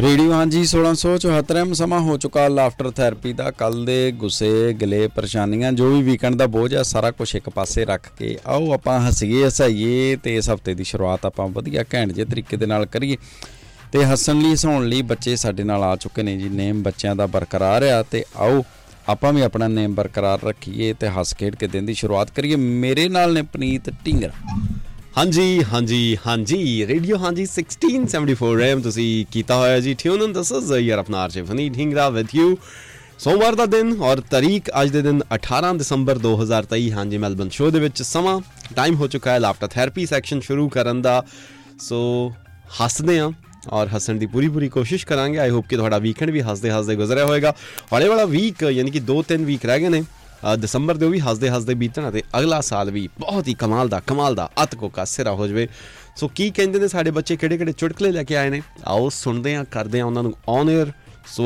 Radio ਹਾਂਜੀ 1674 ਸਮਾਂ ਹੋ ਚੁੱਕਾ ਲਾਫਟਰ ਥੈਰੇਪੀ ਦਾ। ਕੱਲ ਦੇ ਗੁੱਸੇ, ਗਲੇ ਪਰੇਸ਼ਾਨੀਆਂ, ਜੋ ਵੀ ਵੀਕਐਂਡ ਦਾ ਬੋਝ ਆ, ਸਾਰਾ ਕੁਝ ਇੱਕ ਪਾਸੇ ਰੱਖ ਕੇ ਆਓ, ਆਪਾਂ ਹੱਸੀਏ, ਹਸਾਈਏ ਤੇ ਇਸ ਹਫ਼ਤੇ ਦੀ ਸ਼ੁਰੂਆਤ ਆਪਾਂ ਵਧੀਆ ਘੈਂਟ ਜਿਹੇ ਤਰੀਕੇ ਦੇ ਨਾਲ ਕਰੀਏ ਤੇ ਹੱਸਣ ਲਈ, ਹਸਾਉਣ ਲਈ ਬੱਚੇ ਸਾਡੇ ਨਾਲ ਆ ਚੁੱਕੇ ਨੇ ਜੀ। ਨੇਮ ਬੱਚਿਆਂ ਦਾ ਬਰਕਰਾਰ ਆ ਤੇ ਆਓ, ਆਪਾਂ ਵੀ ਆਪਣਾ ਨੇਮ ਬਰਕਰਾਰ ਰੱਖੀਏ ਤੇ ਹੱਸ ਖੇਡ ਕੇ ਦਿਨ ਦੀ ਸ਼ੁਰੂਆਤ ਕਰੀਏ। ਮੇਰੇ ਨਾਲ ਨੇ ਪਨੀਤ ਢਿੰਗਰਾ। ਹਾਂਜੀ ਹਾਂਜੀ ਹਾਂਜੀ। ਰੇਡੀਓ ਹਾਂਜੀ 1674 ਐਮ ਤੁਸੀਂ ਕੀਤਾ ਹੋਇਆ ਜੀ। Tune in this is your ਆਪਣਾ R J funny Dhingra with you ਸੋਮਵਾਰ ਦਾ ਦਿਨ ਔਰ ਤਾਰੀਖ ਅੱਜ ਦੇ ਦਿਨ 18 ਦਸੰਬਰ 2023 ਹਾਂਜੀ ਮੈਲਬਨ ਸ਼ੋਅ ਦੇ ਵਿੱਚ ਸਮਾਂ ਟਾਈਮ ਹੋ ਚੁੱਕਾ ਹੈ। ਲਾਫਟਰ ਥੈਰੇਪੀ ਸੈਕਸ਼ਨ ਸ਼ੁਰੂ ਕਰਨ ਦਾ। ਸੋ ਹੱਸਦੇ ਆਂ ਔਰ ਹੱਸਣ ਦੀ ਪੂਰੀ ਪੂਰੀ ਕੋਸ਼ਿਸ਼ ਕਰਾਂਗੇ। ਆਈ ਹੋਪ ਕਿ ਤੁਹਾਡਾ ਵੀਕਐਂਡ ਵੀ ਹੱਸਦੇ ਹੱਸਦੇ ਗੁਜ਼ਰਿਆ ਹੋਵੇਗਾ ਹੌਲੇ ਵਾਲਾ ਵੀਕ ਯਾਨੀ ਕਿ 2-3 ਵੀਕ ਰਹਿ ਗਏ ਨੇ। ਅ, ਦਸੰਬਰ ਦੇ ਉਹ ਵੀ ਹੱਸਦੇ ਹੱਸਦੇ ਬੀਤਣਾ ਤੇ ਅਗਲਾ ਸਾਲ ਵੀ ਬਹੁਤ ਹੀ ਕਮਾਲ ਦਾ ਕਮਾਲ ਦਾ ਅਤ ਕੋ ਕਾ ਸਿਰਾ ਹੋ ਜਵੇ। ਸੋ ਕੀ ਕਹਿੰਦੇ ਨੇ ਸਾਡੇ ਬੱਚੇ? ਕਿਹੜੇ ਕਿਹੜੇ ਚੁਟਕਲੇ ਲੈ ਕੇ ਆਏ ਨੇ? ਆਓ ਸੁਣਦੇ ਆਂ ਕਰਦੇ ਆਂ ਉਹਨਾਂ ਨੂੰ on air so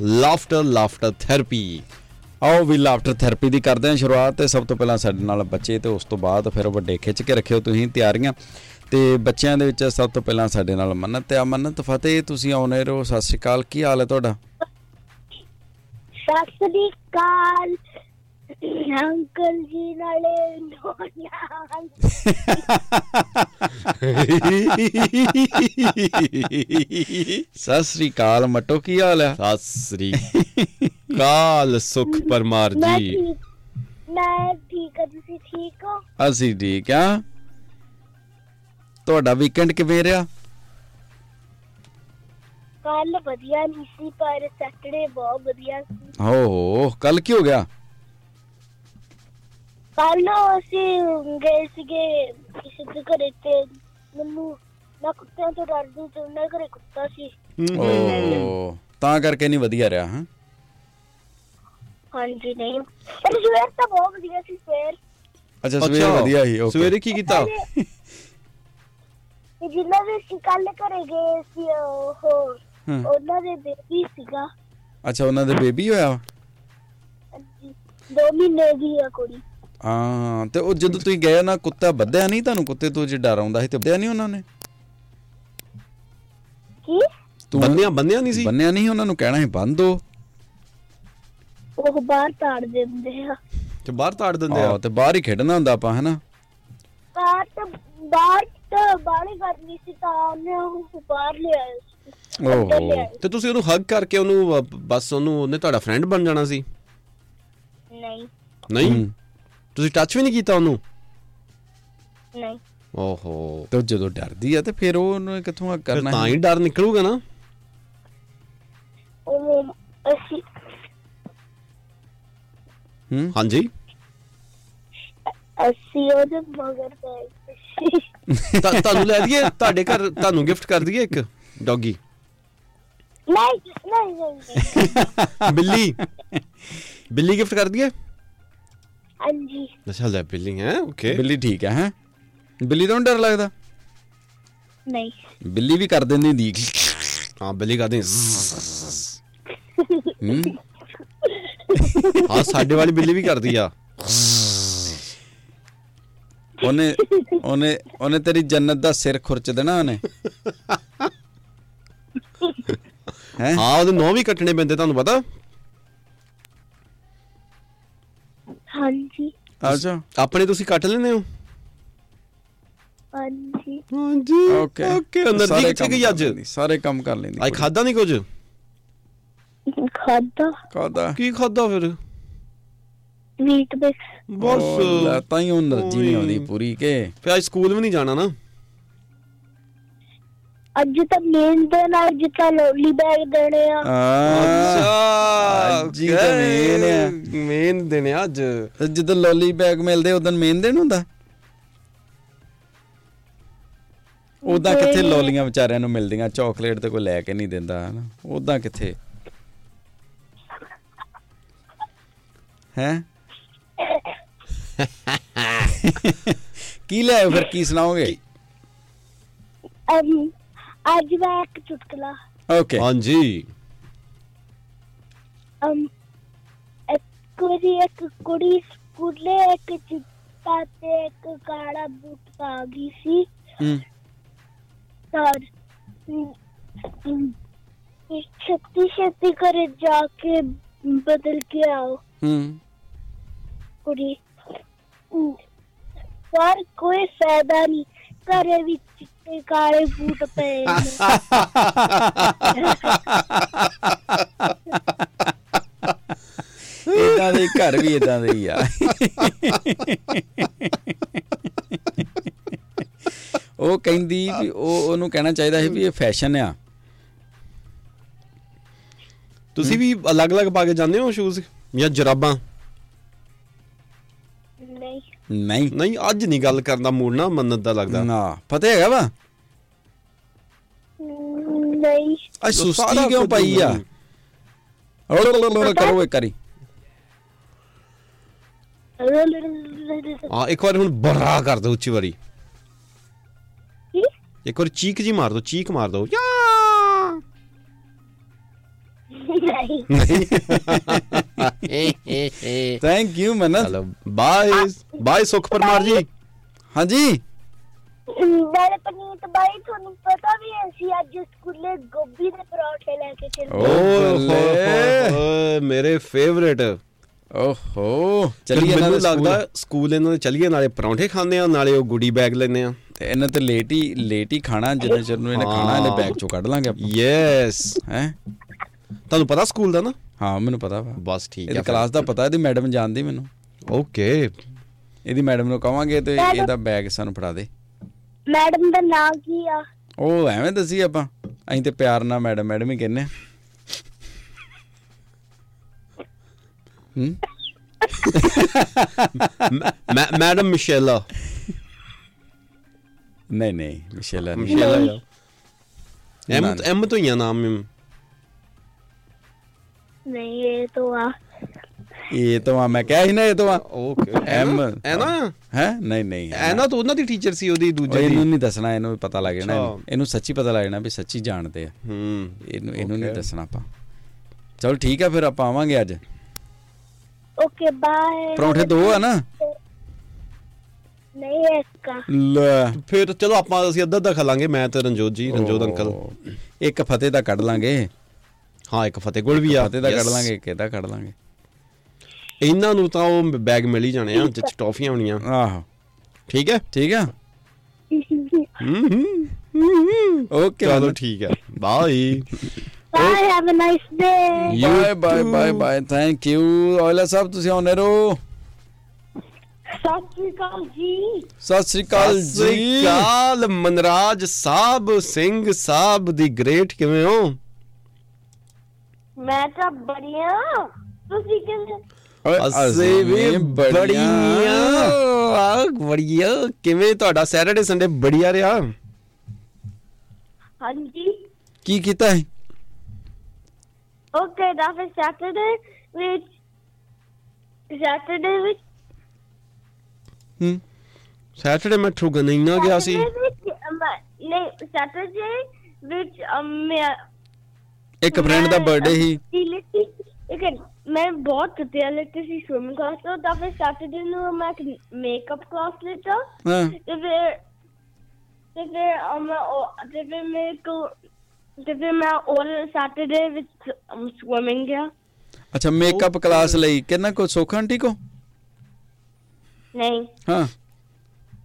laughter laughter therapy ਆਓ ਵੀ ਲਾਫਟਰ ਥੈਰੇਪੀ ਦੀ ਕਰਦੇ ਹਾਂ ਸ਼ੁਰੂਆਤ ਤੇ ਸਭ ਤੋਂ ਪਹਿਲਾਂ ਸਾਡੇ ਨਾਲ ਬੱਚੇ ਤੇ ਉਸ ਤੋਂ ਬਾਅਦ ਫਿਰ ਵੱਡੇ ਖਿੱਚ ਕੇ ਰੱਖਿਓ ਤੁਸੀਂ ਤਿਆਰੀਆਂ। ਤੇ ਬੱਚਿਆਂ ਦੇ ਵਿੱਚ ਸਭ ਤੋਂ ਪਹਿਲਾਂ ਸਾਡੇ ਨਾਲ ਮੰਨਤ ਤੇ ਆ। ਮੰਨਤ ਫਤਿਹ ਤੁਸੀਂ ਆਉਨੇ ਰਹੋ ਸਤਿ ਸ਼੍ਰੀ ਅਕਾਲ। ਕੀ ਹਾਲ ਹੈ ਤੁਹਾਡਾ? ਸਤਿ ਸ੍ਰੀ ਅਕਾਲ। ਅੰਕਲ ਜੀ ਨਾਲੇ ਨੋਨਾ ਸਤਿ ਸ਼੍ਰੀ ਅਕਾਲ ਮਟੋ ਕੀ ਹਾਲ ਹੈ? ਸਤਿ ਸ੍ਰੀ ਅਕਾਲ ਸੁਖ ਪਰਮਾਰ ਜੀ। ਮੈਂ ਠੀਕ ਹਾਂ ਤੁਸੀਂ ਠੀਕ ਹੋ? ਅਸੀਂ ਠੀਕ ਆ ਤੁਹਾਡਾ ਵੀਕਐਂਡ ਕਿਵੇਂ ਰਿਹਾ? ਕੱਲ ਵਧੀਆ ਨਹੀਂ ਸੀ ਪਰ ਸੈਟਰਡੇ ਬਹੁਤ ਵਧੀਆ ਸੀ। ਹੋ ਕੱਲ ਕੀ ਹੋ ਗਿਆ? ਕੱਲ ਅਸੀਂ ਗਏ ਸੀਗੇ ਕਿਸੇ ਦੇ ਘਰੇ ਤੇ ਮੈਨੂੰ ਮੈਂ ਕੁੱਤਿਆਂ ਤੋਂ ਡਰਦੀ ਤੇ ਉਹਨਾਂ ਦੇ ਘਰੇ ਕੁੱਤਾ ਸੀ ਓ ਤਾਂ ਕਰਕੇ ਨਹੀਂ ਵਧੀਆ ਰਿਹਾ ਹਾਂ ਹਾਂਜੀ ਨਹੀਂ ਪਰ ਸਵੇਰ ਤਾਂ ਬਹੁਤ ਵਧੀਆ ਸੀ ਸਵੇਰ ਅੱਛਾ ਸਵੇਰ ਵਧੀਆ ਸੀ ਓਕੇ ਸਵੇਰੇ ਕੀ ਕੀਤਾ ਜਿਨ੍ਹਾਂ ਦੇ ਅਸੀਂ ਕੱਲ ਘਰੇ ਗਏ ਸੀ ਉਹ ਹਾਂ। ਉਹਨਾਂ ਦੇ ਬੇਬੀ ਸੀਗਾ ਅੱਛਾ ਉਹਨਾਂ ਦੇ ਬੇਬੀ ਹੋਇਆ ਹਾਂਜੀ, ਦੋ ਮਹੀਨੇ ਦੀ ਆ ਕੁੜੀ ਹਾਂ ਤੇ ਉਹ ਜਦੋਂ ਤੁਸੀਂ ਗਏ ਨਾ ਕੁੱਤਾ ਬੱਧਿਆ ਨਹੀਂ ਤੁਹਾਨੂੰ? ਕੁੱਤੇ ਤੋਂ ਜੇ ਡਰ ਆਉਂਦਾ ਸੀ ਤੇ ਬੱਧਿਆ ਨਹੀਂ ਉਹਨਾਂ ਨੇ? ਕੀ? ਬੰਨਿਆ ਬੰਨਿਆ ਨਹੀਂ ਸੀ? ਬੰਨਿਆ ਨਹੀਂ ਉਹਨਾਂ ਨੂੰ? ਕਹਿਣਾ ਸੀ ਬੰਦ ਦੋ। ਉਹ ਬਾਹਰ ਤਾੜ ਦਿੰਦੇ ਆ। ਤੇ ਬਾਹਰ ਤਾੜ ਦਿੰਦੇ ਆ? ਤੇ ਬਾਹਰ ਹੀ ਖੇਡਣਾ ਹੁੰਦਾ ਆਪਾਂ ਹੈਨਾ? ਬਾਹਰ ਤਾਂ ਬਾਹਰ ਤਾਂ ਬਾਹਲੀ ਕਰਨੀ ਸੀ ਤਾਂ ਉਹਨੇ ਉਹ ਬਾਹਰ ਲਿਆਇਆ ਓਹੋ। ਤੇ ਤੁਸੀਂ ਉਹਨੂੰ ਹੱਗ ਕਰਕੇ ਉਹਨੂੰ ਬਸ ਉਹਨੂੰ ਉਹਨੇ ਤੁਹਾਡਾ ਫਰੈਂਡ ਬਣ ਜਾਣਾ ਸੀ? ਨਹੀਂ। ਨਹੀਂ? ਹੂੰ। ਤੁਸੀਂ ਟੱਚ ਵੀ ਨਹੀਂ ਕੀਤਾ ਉਹਨੂੰ? ਨਹੀਂ। ਓਹੋ। ਤੇ ਜਦੋਂ ਡਰਦੀ ਆ ਤੇ ਫਿਰ ਉਹ ਉਹਨੂੰ ਕਿੱਥੋਂ ਕਰਨਾ ਤਾਂ? ਹੀ ਡਰ ਨਿਕਲੂਗਾ ਨਾ। ਉਹ ਅਸੀਂ ਹੂੰ? ਹਾਂਜੀ। ਅਸੀਂ ਉਹਦੇ ਮਗਰ ਤਾਂ ਤੁਹਾਨੂੰ ਲੈ ਦਈਏ ਤੁਹਾਡੇ ਘਰ ਤੁਹਾਨੂੰ ਗਿਫਟ ਕਰ ਦਈਏ ਇੱਕ ਡੌਗੀ? ਨਹੀਂ ਨਹੀਂ ਨਹੀਂ, ਨਹੀਂ ਬਿੱਲੀ? ਬਿੱਲੀ ਗਿਫਟ ਕਰ ਦਈਏ? ਹਾਂਜੀ। ਅੱਛਾ ਲੈ ਬਿੱਲੀ ਹੈ? ਓਕੇ ਬਿੱਲੀ ਠੀਕ ਹੈ ਹੈ? ਬਿੱਲੀ ਤੋਂ ਨੀ ਡਰ ਲੱਗਦਾ? ਨਹੀਂ। ਬਿੱਲੀ ਵੀ ਕਰ ਦਿੰਦੀ ਹੁੰਦੀ ਹਾਂ। ਬਿੱਲੀ ਕਰਦੇ ਹੂੰ। ਹਾਂ ਸਾਡੇ ਵਾਲੀ ਬਿੱਲੀ ਵੀ ਕਰਦੀ ਆ। ਉਹਨੇ ਉਹਨੇ ਉਹਨੇ ਤੇਰੀ ਜੰਨਤ ਦਾ ਸਿਰ ਖੁਰਚ ਦੇਣਾ ਉਹਨੇ। ਹੈ ਹਾਂ ਉਹਦੇ ਨੌ ਵੀ ਕੱਟਣੇ ਪੈਂਦੇ ਤੁਹਾਨੂੰ ਪਤਾ? ਹਾਂਜੀ। ਅੱਛਾ। ਆਪਣੇ ਤੁਸੀਂ ਕੱਟ ਲੈਨੇ ਹੋ? ਹਾਂਜੀ। ਹਾਂਜੀ। ਓਕੇ। ਓਕੇ। એનર્ਜੀ ਕਿੱਥੇ ਗਈ ਅੱਜ? ਸਾਰੇ ਕੰਮ ਕਰ ਲੈਂਦੀ ਅੱਜ ਖਾਦਾ ਨਹੀਂ ਕੁਝ? ਖਾਦਾ ਖਾਦਾ ਕੀ ਖਾਦਾ ਫਿਰ? ਵੀਟ ਬਿਕਸ ਬਸ। ਤਾਂ ਹੀ એનર્ਜੀ ਨਹੀਂ ਆਉਂਦੀ ਪੂਰੀ ਕੇ। ਫਿਰ ਅੱਜ ਸਕੂਲ ਵੀ ਨਹੀਂ ਜਾਣਾ ਨਾ? ਅੱਜ ਤਾਂ ਮੇਨ ਦੇ ਨਾਲ ਜਿੱਤਾ ਲੋਲੀ ਬੈਗ ਦੇਣੇ ਆ। ਅੱਛਾ ਅੱਜ ਹੀ ਤਾਂ main ਆ। ਮੇਨ ਆ ਅੱਜ। ਜਦੋਂ ਲੋਲੀ ਬੈਗ ਮਿਲਦੇ ਉਦੋਂ ਮੇਨ ਦਿਨ ਹੁੰਦਾ? ਉਦਾਂ ਕਿੱਥੇ ਲੋਲੀਆਂ ਵਿਚਾਰਿਆਂ ਨੂੰ ਮਿਲਦੀਆਂ? ਚਾਕਲੇਟ ਤੇ ਕੋਈ ਲੈ ਕੇ ਨਹੀਂ ਦਿੰਦਾ ਹਨਾ? ਉਦਾਂ ਕਿੱਥੇ? ਹੈ? ਕੀ ਲੈ ਫਿਰ? ਕੀ ਸੁਣਾਓਗੇ? ਅਮ, ਅੱਜ ਮੈਂ ਇੱਕ ਚੁਟਕਲਾ। ਓਕੇ ਹਾਂਜੀ। ਅਮ ਇੱਕ ਵਾਰੀ ਇੱਕ ਕੁੜੀ ਸਕੂਲੇ ਇੱਕ ਚਿੱਟਾ ਤੇ ਇੱਕ ਕਾਲਾ ਬੂਟ ਪਾ ਗਈ ਸੀ। ਹੂੰ। ਸਰ ਛੇਤੀ ਛੇਤੀ ਘਰੇ ਜਾ ਕੇ ਬਦਲ ਕੇ ਆਓ। ਹੂੰ। ਕੁੜੀ ਪਰ ਕੋਈ ਫਾਇਦਾ ਨਹੀਂ। ਘਰੇ ਵਿੱਚ ਚਿੱਟੇ ਕਾਲੇ ਬੂਟ ਪਏ ਨੇ। ਇਦਾਂ ਦੇ ਘਰ ਵੀ ਇਦਾਂ ਦੇ ਹੀ ਆ। ਉਹ ਕਹਿੰਦੀ ਵੀ ਉਹ ਉਹਨੂੰ ਕਹਿਣਾ ਚਾਹੀਦਾ ਸੀ ਵੀ ਇਹ ਫੈਸ਼ਨ ਆ। ਤੁਸੀਂ ਵੀ ਅਲੱਗ-ਅਲੱਗ ਪਾ ਕੇ ਜਾਂਦੇ ਹੋ ਸ਼ੂਜ਼ ਜਾਂ ਜਰਾਬਾਂ? ਨਹੀਂ। ਨਹੀਂ ਅੱਜ ਨਹੀਂ ਗੱਲ ਕਰਨ ਦਾ ਮੂਡ ਨਾ ਮੰਨਤ ਦਾ ਲੱਗਦਾ। ਨਾ ਪਤਾ ਹੈਗਾ ਵਾ? ਨਹੀਂ। ਅੱਜ ਸਾਰਾ ਸੁਸਤੀ ਕਿਉਂ ਪਈ ਆ? ਕਰੋ ਇੱਕ ਵਾਰੀ। ਹਾਂ ਇੱਕ ਵਾਰ ਹੁਣ ਬਰਾ ਕਰ ਦੋ ਉੱਚੀ ਵਾਰੀ। ਕੀ? ਇੱਕ ਵਾਰ ਚੀਕ ਜੀ ਮਾਰ ਦੋ ਚੀਕ ਮਾਰ ਦੋ। ਯਾ ਨਹੀਂ। Thank you Mannat bye bye Sukh Parmar ji. ਹਾਂਜੀ? ਨਾਲੇ ਪਨੀਤ ਬਾਈ ਤੁਹਾਨੂੰ ਪਤਾ ਵੀ ਹੈ ਅਸੀਂ ਅੱਜ ਸਕੂਲੇ ਗੋਭੀ ਦੇ ਪਰੌਠੇ ਲੈ ਕੇ ਚੱਲੇ। ਓਏ ਮੇਰੇ ਫੇਵਰੇਟ ਓਹੋ ਚੱਲੀਏ ਮੈਨੂੰ ਇਹਨਾਂ ਲੱਗਦਾ ਸਕੂਲ। ਇਹਨਾਂ ਦੇ ਚੱਲੀਏ ਨਾਲੇ ਪਰੌਂਠੇ ਖਾਂਦੇ ਆ ਨਾਲੇ ਉਹ ਗੁੱਡੀ ਬੈਗ ਲੈਂਦੇ ਆ ਤੇ ਇਹਨਾਂ ਤੇ ਲੇਟ ਹੀ ਲੇਟ ਹੀ ਖਾਣਾ ਜਿੰਨੇ ਚਿਰ ਨੂੰ ਇਹਨੇ ਖਾਣਾ ਇਹਨੇ ਬੈਗ ਚੋਂ ਕੱਢ ਲਾਂਗੇ ਆਪਾਂ। ਯੈਸ ਹੈ? ਤੁਹਾਨੂੰ ਪਤਾ ਸਕੂਲ ਦਾ ਨਾ? ਹਾਂ ਮੈਨੂੰ ਪਤਾ ਵਾ। ਬਸ ਠੀਕ ਹੈ ਕਲਾਸ ਦਾ ਪਤਾ ਇਹਦੀ ਮੈਡਮ ਜਾਣਦੀ ਮੈਨੂੰ। ਓਕੇ। ਇਹਦੀ ਮੈਡਮ ਨੂੰ ਕਵਾਂਗੇ ਤੇ ਇਹਦਾ ਬੈਗ ਸਾਨੂੰ ਫੜਾ ਦੇ। ਮੈਡਮ ਦਾ ਨਾਮ ਕੀ ਆ? ਉਹ ਐਵੇਂ ਦੱਸੀ ਆਪਾਂ। ਅਸੀਂ ਤੇ ਪਿਆਰ ਨਾਲ ਮੈਡਮ ਮੈਡਮ ਹੀ ਕਹਿੰਨੇ। ਹੂੰ? Madam Michela. ਨਹੀਂ ਨਹੀਂ ਮਿਸ਼ੇਲਾ ਨਹੀਂ। ਮਿਸ਼ੇਲਾ ਐਮ। ਐਮ ਤੋਂ ਹੀ ਆ ਨਾਮ। ਨਹੀਂ ਇਹ ਤਾਂ ਆ। ਇਹ ਤਾਂ ਆ, ਮੈਂ ਕਿਹਾ ਸੀ ਨਾ ਇਹ ਤਾਂ ਆ। ਓਕੇ ਐਮ। ਐ ਨਾ ਹੈ? ਨਹੀਂ ਨਹੀਂ ਐ ਨਾ ਤਾਂ ਉਹਨਾਂ ਦੀ ਟੀਚਰ ਸੀ ਉਹਦੀ ਉਹ ਦੂਜੇ ਇਹਨੂੰ ਦੀ ਨਹੀਂ ਦੱਸਣਾ ਇਹਨੂੰ ਪਤਾ ਲੱਗ ਜਾਣਾ। ਇਹਨੂੰ। ਇਹਨੂੰ ਸੱਚੀ ਪਤਾ ਲੱਗ ਜਾਣਾ ਵੀ ਸੱਚੀ ਜਾਣਦੇ ਆ। ਹੂੰ ਇਹਨੂੰ ਇਹਨੂੰ ਨਹੀਂ. ਦੱਸਣਾ ਆਪਾਂ। ਚਲ ਠੀਕ ਆ ਫਿਰ ਆਪਾਂ ਆਵਾਂਗੇ ਅੱਜ। ਓਕੇ ਬਾਏ ਪਰੌਂਠੇ ਦੋ ਆ ਨਾ? ਨਹੀਂ ਇੱਕ ਲੈ। ਫਿਰ ਚਲੋ ਆਪਾਂ ਅਸੀਂ ਅੱਧਾ ਅੱਧਾ ਖਾ ਲਾਂਗੇ ਮੈਂ ਤੇ ਰਣਜੋਤ ਜੀ ਰਣਜੋਤ ਅੰਕਲ। ਇੱਕ ਫਤਿਹ ਦਾ ਕੱਢ ਲਾਂਗੇ। ਹਾਂ ਇੱਕ ਫਤਿਹ ਗੁਲ ਵੀ ਆ। ਫਤਿਹ ਦਾ ਕੱਢ. ਲਾਂਗੇ ਇੱਕ ਇਹਦਾ ਕੱਢ ਲਾਂਗੇ। ਇਹਨਾਂ ਨੂੰ ਤਾਂ ਉਹ ਬੈਗ ਮਿਲ ਹੀ ਜਾਣੇ ਆ ਜਿੱਚ ਟੌਫੀਆਂ ਹੋਣੀਆਂ। ਆਹੋ। ਠੀਕ ਹੈ? ਠੀਕ ਹੂੰ ਓਕੇ ਚਲੋ ਠੀਕ ਹੈ। Bye. Bye have a nice day bye bye bye bye thank you Aujla sahib ਤੁਸੀਂ ਆਉਨੇ ਰੋ ਸਤਿ ਸ਼੍ਰੀ ਅਕਾਲ ਜੀ। ਸਤਿ ਸ੍ਰੀ ਅਕਾਲ ਜੀ। ਕਾਲ ਮਨਰਾਜ ਸਾਹਿਬ ਸਿੰਘ ਸਾਹਿਬ ਦੀ ਗ੍ਰੇਟ ਕਿਵੇਂ ਹੋ? ਮੈਂ ਤਾਂ ਬੜੀਆ। ਤੁਸੀਂ ਕਿਵੇਂ? ਅਸੀਂ ਵੀ ਬੜੀਆਂ। ਆ ਬੜੀਆ। ਕਿਵੇਂ ਤੁਹਾਡਾ ਸੈਟਰਡੇ ਸੰਡੇ ਬੜੀਆ ਰਿਹਾ? ਹਾਂਜੀ। ਕੀ ਕੀਤਾ ਹੈ ਓਕੇ ਦਾ ਫਿਰ ਸੈਟਰਡੇ ਵਿੱਚ ਸੈਟਰਡੇ ਵਿੱਚ ਹੂੰ। ਸੈਟਰਡੇ ਮੈਂ ਠੁਗਨਈਨਾ ਗਿਆ ਸੀ। Saturday ਵਿੱਚ, ਅਮ, ਨਹੀਂ ਸੈਟਰਡੇ ਵਿੱਚ ਅਮ, ਮੈਂ ਇੱਕ ਫਰੈਂਡ ਦਾ ਬਰਥਡੇ ਸੀ। ਇੱਕ ਮੈਂ ਬਹੁਤ ਤੇਲ ਲਿੱਤੀ ਸੀ ਸਵਿਮਿੰਗ ਕਲਾਸ ਤੋਂ ਤਾਂ ਫਿਰ ਸੈਟਰਡੇ ਨੂੰ ਮੈਂ ਮੇਕਅਪ ਕਲਾਸ ਲਿੱਤਾ। ਹਾਂ। ਤੇ ਫਿਰ ਤੇ ਫਿਰ ਅਮ, ਉਹ- ਤੇ ਫਿਰ ਮੇਰੇ ਕੋ ਤੇ ਫਿਰ ਮੈਂ ਉਹ ਸੈਟਰਡੇ ਵਿੱਚ ਸਵਿਮਿੰਗ ਗਿਆ। ਅੱਛਾ ਮੇਕਅਪ ਕਲਾਸ ਲਈ। ਕਿੰਨਾ ਕੋ ਸੋਖਾ ਆਂਟੀ ਕੋ? ਨਹੀਂ। ਹਾਂ।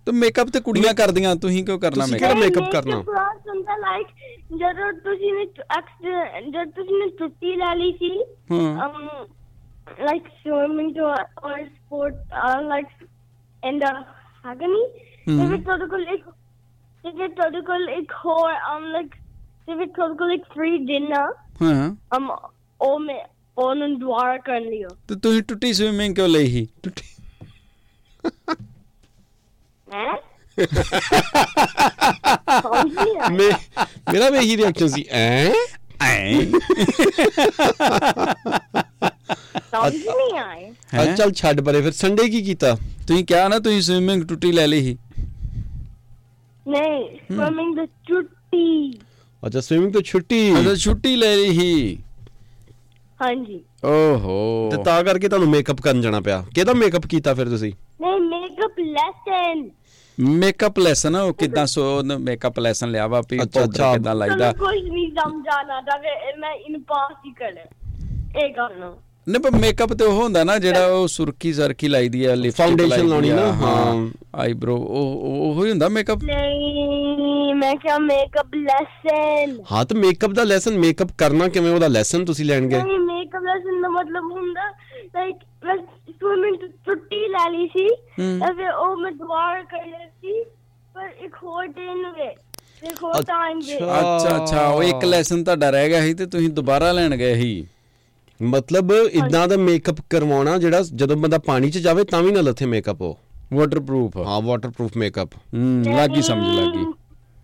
ਤੇ ਮੇਕਅਪ ਤੇ ਕੁੜੀਆਂ ਕਰਦੀਆਂ ਤੁਸੀਂ ਕਿਉਂ ਕਰਨਾ ਤੁਸੀਂ ਮੇਕਅਪ ਕਿਹੜਾ makeup ਕਰਨਾ? ਕਲਾਸ ਹੁੰਦਾ ਲਾਈਕ ਜਦੋਂ ਤੁਸੀਂ ਨੇ ਐਕਸੀਡੈਂਟ ਜਦ ਤੁਸੀਂ ਨੇ ਛੁੱਟੀ ਲੈ ਲਈ ਸੀ ਹਾਂ। um like swimming to or sport uh, like in the agony. ਤੇ ਫਿਰ ਤੁਹਾਡੇ ਕੋਲ ਇੱਕ ਤੇ ਫਿਰ ਤੁਹਾਡੇ ਕੋਲ ਇੱਕ ਹੋਰ um like ਤੇ ਫਿਰ ਤੁਹਾਡੇ ਕੋਲ ਇੱਕ free dinner ਹਾਂ। um ਉਹ ਮੈਂ ਉਹਨੂੰ ਦੁਆਰਾ ਕਰ ਲਿਓ। ਤੇ ਤੁਸੀਂ ਟੁੱਟੀ ਸਵਿਮਿੰਗ ਕਿਉਂ ਲਈ ਸੀ? ਹੈ? ਵੀ ਇਹੀ ਰਿਐਕਸ਼ਨ ਸੀ ਐ ਐ ਸਮਝ ਨਹੀਂ ਆਏ ਅੱਜ ਚੱਲ ਛੱਡ ਪਰੇ ਫਿਰ ਸੰਡੇ ਕੀ ਕੀਤਾ ਤੁਸੀਂ ਕਿਹਾ ਨਾ ਤੁਸੀਂ ਸਵਿਮਿੰਗ ਟੁੱਟੀ ਲੈ ਲਈ ਸੀ। ਨਹੀਂ swimming the ਛੁੱਟੀ। ਅੱਛਾ ਸਵਿਮਿੰਗ ਤੋਂ ਛੁੱਟੀ? ਅੱਛਾ ਛੁੱਟੀ ਲੈ ਲਈ ਸੀ। ਹਾਂਜੀ। ਓਹੋ। ਤੇ ਤਾਂ ਕਰਕੇ ਤੁਹਾਨੂੰ ਮੇਕਅਪ ਕਰਨ ਜਾਣਾ ਪਿਆ। ਕਿਹਦਾ ਮੇਕਅਪ ਕੀਤਾ ਫਿਰ ਤੁਸੀਂ? ਨਹੀਂ ਮੇਕਅਪ ਲੈਸਨ ਮੇਕਅਪ ਲੈਸਨ ਉਹ ਕਿਦਾਂ ਸੋ ਮੇਕਅਪ ਲੈਸਨ ਲਿਆ ਵਾ ਵੀ ਪਾਊਡਰ। ਕਿਦਾਂ ਲਾਈਦਾ? ਕੁਝ ਨਹੀਂ ਸਮਝਾਣਾ ਜਾਵੇ ਮੈਂ ਇਨ ਪਾਸ ਹੀ ਕਰੇ ਇਹ ਕਰਨਾ ਨਹੀਂ ਪਰ ਮੇਕਅਪ ਤੇ ਉਹ ਹੁੰਦਾ ਨਾ ਜਿਹੜਾ ਉਹ ਸੁਰਖੀ ਸਰਖੀ ਲਾਈਦੀ ਆ ਲਿਪਸਟਿਕ Foundation ਲਾਉਣੀ ਨਾ, ਹਾਂ। ਆਈਬ੍ਰੋ ਉਹ ਉਹ ਉਹ ਹੀ ਹੁੰਦਾ ਮੇਕਅਪ ਨਹੀਂ ਮੈਂ ਕਿਹਾ ਮੇਕਅਪ ਲੈਸਨ ਹਾਂ ਤਾਂ ਮੇਕਅਪ ਦਾ ਲੈਸਨ ਮੇਕਅਪ ਕਰਨਾ ਕਿਵੇਂ ਉਹਦਾ ਲੈਸਨ ਤੁਸੀਂ ਲੈਣ ਗਏ ਨਹੀਂ ਮੇਕਅਪ ਲੈਸਨ ਦਾ ਮਤਲਬ ਹੁੰਦਾ ਛੁੱਟੀ ਲੈ ਲਈ ਸੀ। ਤਾਂ ਫਿਰ ਉਹ ਮੈਂ ਦੁਬਾਰਾ ਕਰ ਲਈ ਸੀ ਪਰ ਇੱਕ ਹੋਰ ਦਿਨ ਵੇ ਇੱਕ ਹੋਰ ਟਾਈਮ ਵੇ ਅੱਛਾ। ਅੱਛਾ ਉਹ ਇੱਕ ਲੈਸਨ ਤੁਹਾਡਾ ਰਹਿ ਗਿਆ ਸੀ ਤੇ ਤੁਸੀਂ ਦੁਬਾਰਾ ਲੈਣ ਗਏ ਸੀ। ਮਤਲਬ ਇਦਾਂ ਦਾ ਮੇਕਅਪ ਕਰਵਾਉਣਾ ਜਿਹੜਾ ਜਦੋਂ ਬੰਦਾ ਪਾਣੀ 'ਚ ਜਾਵੇ ਤਾਂ ਵੀ ਨਾ ਲੱਥੇ ਮੇਕਅਪ ਉਹ ਵਾਟਰਪ੍ਰੂਫ ਹਾਂ ਵਾਟਰਪ੍ਰੂਫ ਮੇਕਅਪ ਹੂੰ ਲੱਗੀ ਸਮਝ ਲੱਗੀ।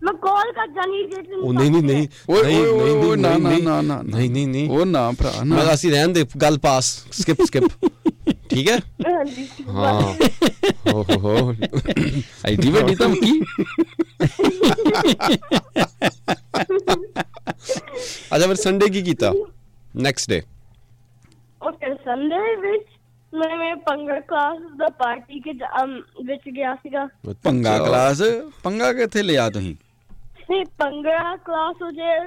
ਮੈਂ ਕਾਲ ਕਰ ਜਾਣੀ ਜੇ ਉਹ ਨਹੀਂ ਨਹੀਂ ਨਹੀਂ। ਓਏ ਨਹੀਂ, ਓਏ ਨਹੀਂ, ਓਏ ਨਾ ਨਾ ਨਾ ਨਾ ਨਹੀਂ ਨਹੀਂ ਨਹੀਂ। ਉਹ ਨਾ ਭਰਾ ਨਾ। ਮੈਂ ਅਸੀਂ ਰਹਿਣ ਦੇ ਗੱਲ ਪਾਸ ਸਕਿਪ ਸਕਿਪ ਠੀਕ ਹੈ? ਹਾਂਜੀ ਹਾਂ। ਹੋ ਹੋ ਹੋ। ਐਡੀ ਵੱਡੀ ਧਮਕੀ? ਅੱਛਾ ਫਿਰ ਸੰਡੇ ਕੀ ਕੀਤਾ? ਨੈਕਸਟ ਡੇ ਓਕੇ ਸੰਡੇ ਵਿੱਚ ਮੈਂ ਮੈਂ ਪੰਗੜ ਕਲਾਸ ਦਾ ਪਾਰਟੀ ਕੇ ਵਿੱਚ ਗਿਆ ਸੀਗਾ। ਪੰਗਾ ਕਲਾਸ ਪੰਗਾ ਕਿੱਥੇ ਲਿਆ ਤੁਸੀਂ? ਨਹੀਂ ਪੰਗੜਾ ਕਲਾਸ ਹੋ ਜੇ